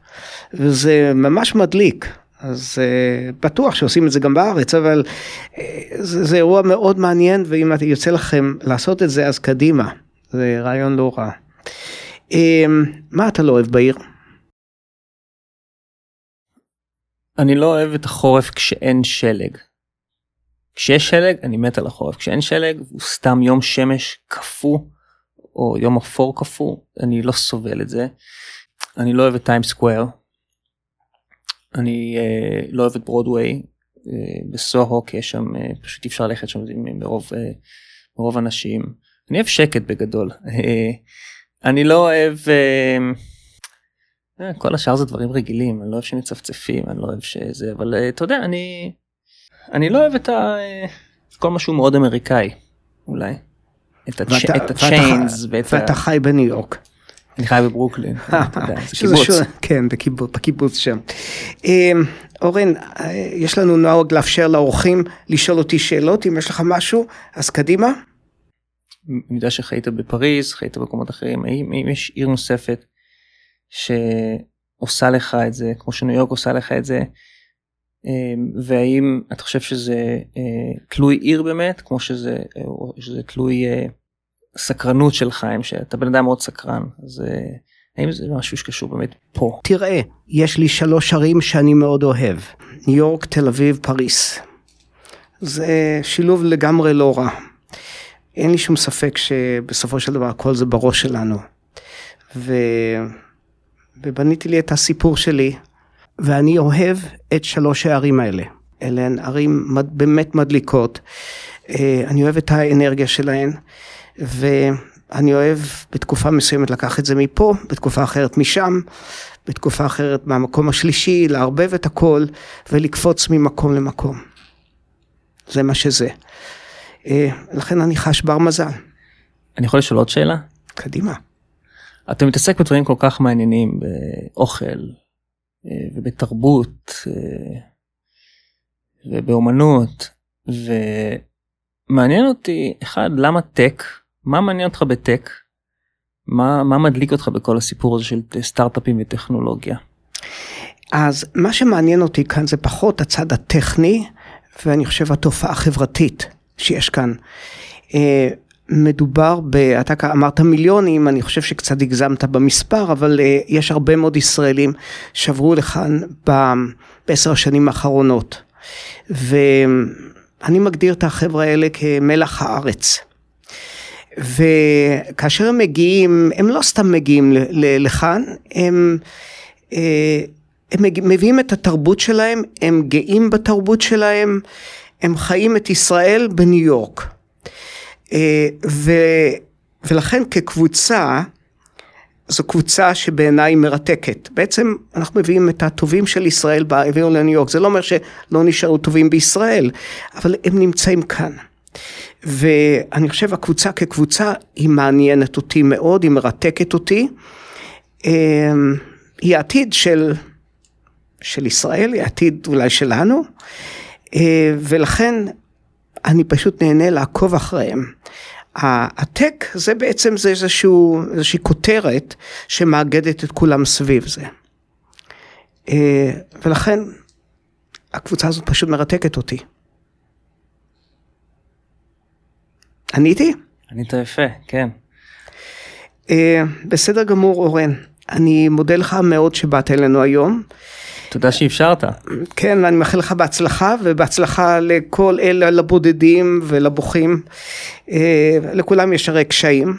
וזה ממש מדליק. אז uh, בטוח שעושים את זה גם בארץ, אבל uh, זה, זה אירוע מאוד מעניין, ואם יוצא לכם לעשות את זה, אז קדימה. זה רעיון לא רע. Uh, מה אתה לא אוהב בעיר? אני לא אוהב את החורף כשאין שלג. כשיש שלג אני מת על החורף, כשאין שלג הוא סתם יום שמש קפוא, או יום אפור קפוא, אני לא סובל את זה. אני לא אוהב את טיים סקוויר, אני אה, לא אוהב את ברודוויי אה, בסוהו כי יש שם אה, פשוט אי אפשר ללכת שם מרוב, אה, מרוב אנשים. אני אוהב שקט בגדול. אה, אני לא אוהב אה, אה, כל השאר זה דברים רגילים אני לא אוהב שמצפצפים אני לא אוהב שזה אבל אה, אתה יודע אני אני לא אוהב את ה... אה, כל משהו מאוד אמריקאי אולי. את הצ'יינס ואתה חי בניו יורק. אני חי בברוקלין, <laughs> כן, בקיבוץ שם. אמ, אורן, יש לנו נוהג לאפשר לאורחים לשאול אותי שאלות, אם יש לך משהו, אז קדימה. אני יודע שחיית בפריז, חיית במקומות אחרים, האם יש עיר נוספת שעושה לך את זה, כמו שניו יורק עושה לך את זה, אמ, והאם אתה חושב שזה אה, תלוי עיר באמת, כמו שזה, אה, שזה תלוי אה, הסקרנות של חיים שאתה בן אדם מאוד סקרן אז אה, האם זה משהו שקשור באמת פה. תראה יש לי שלוש ערים שאני מאוד אוהב ניו יורק תל אביב פריס. זה שילוב לגמרי לא רע. אין לי שום ספק שבסופו של דבר הכל זה בראש שלנו. ו... ובניתי לי את הסיפור שלי ואני אוהב את שלוש הערים האלה. אלה הן ערים באמת מדליקות. אה, אני אוהב את האנרגיה שלהן. ואני אוהב בתקופה מסוימת לקח את זה מפה, בתקופה אחרת משם, בתקופה אחרת מהמקום השלישי, לערבב את הכל ולקפוץ ממקום למקום. זה מה שזה. אה, לכן אני חש בר מזל. אני יכול לשאול עוד שאלה? קדימה. אתה מתעסק בדברים כל כך מעניינים, באוכל אה, ובתרבות אה, ובאומנות, ומעניין אותי, אחד, למה טק מה מעניין אותך בטק? מה, מה מדליק אותך בכל הסיפור הזה של סטארט-אפים וטכנולוגיה? אז מה שמעניין אותי כאן זה פחות הצד הטכני, ואני חושב התופעה החברתית שיש כאן. אה, מדובר ב... אתה אמרת מיליונים, אני חושב שקצת הגזמת במספר, אבל אה, יש הרבה מאוד ישראלים שעברו לכאן בעשר השנים האחרונות. ואני מגדיר את החבר'ה האלה כמלח הארץ. וכאשר הם מגיעים, הם לא סתם מגיעים לכאן, הם, אה, הם מביאים את התרבות שלהם, הם גאים בתרבות שלהם, הם חיים את ישראל בניו יורק. אה, ו, ולכן כקבוצה, זו קבוצה שבעיניי מרתקת. בעצם אנחנו מביאים את הטובים של ישראל, הביאו לניו יורק. זה לא אומר שלא נשארו טובים בישראל, אבל הם נמצאים כאן. ואני חושב הקבוצה כקבוצה היא מעניינת אותי מאוד, היא מרתקת אותי. אמ, היא העתיד של, של ישראל, היא העתיד אולי שלנו, אה, ולכן אני פשוט נהנה לעקוב אחריהם. הטק זה בעצם זה איזשהו, איזושהי כותרת שמאגדת את כולם סביב זה. אה, ולכן הקבוצה הזאת פשוט מרתקת אותי. עניתי? ענית יפה, כן. Uh, בסדר גמור אורן, אני מודה לך מאוד שבאת אלינו היום. תודה שאפשרת. כן, אני מאחל לך בהצלחה ובהצלחה לכל אלה, לבודדים ולבוכים. Uh, לכולם יש הרי קשיים.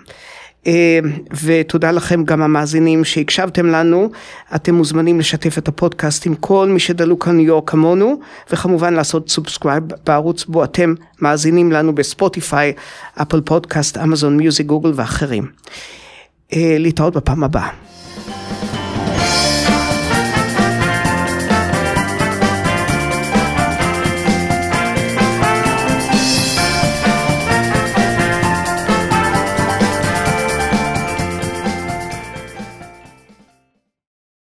אה, ותודה לכם גם המאזינים שהקשבתם לנו. אתם מוזמנים לשתף את הפודקאסט עם כל מי שדלוק על ניו יורק כמונו, וכמובן לעשות subscribe בערוץ בו אתם מאזינים לנו בספוטיפיי, אפל פודקאסט, אמזון מיוזיק, גוגל ואחרים. להתראות בפעם הבאה.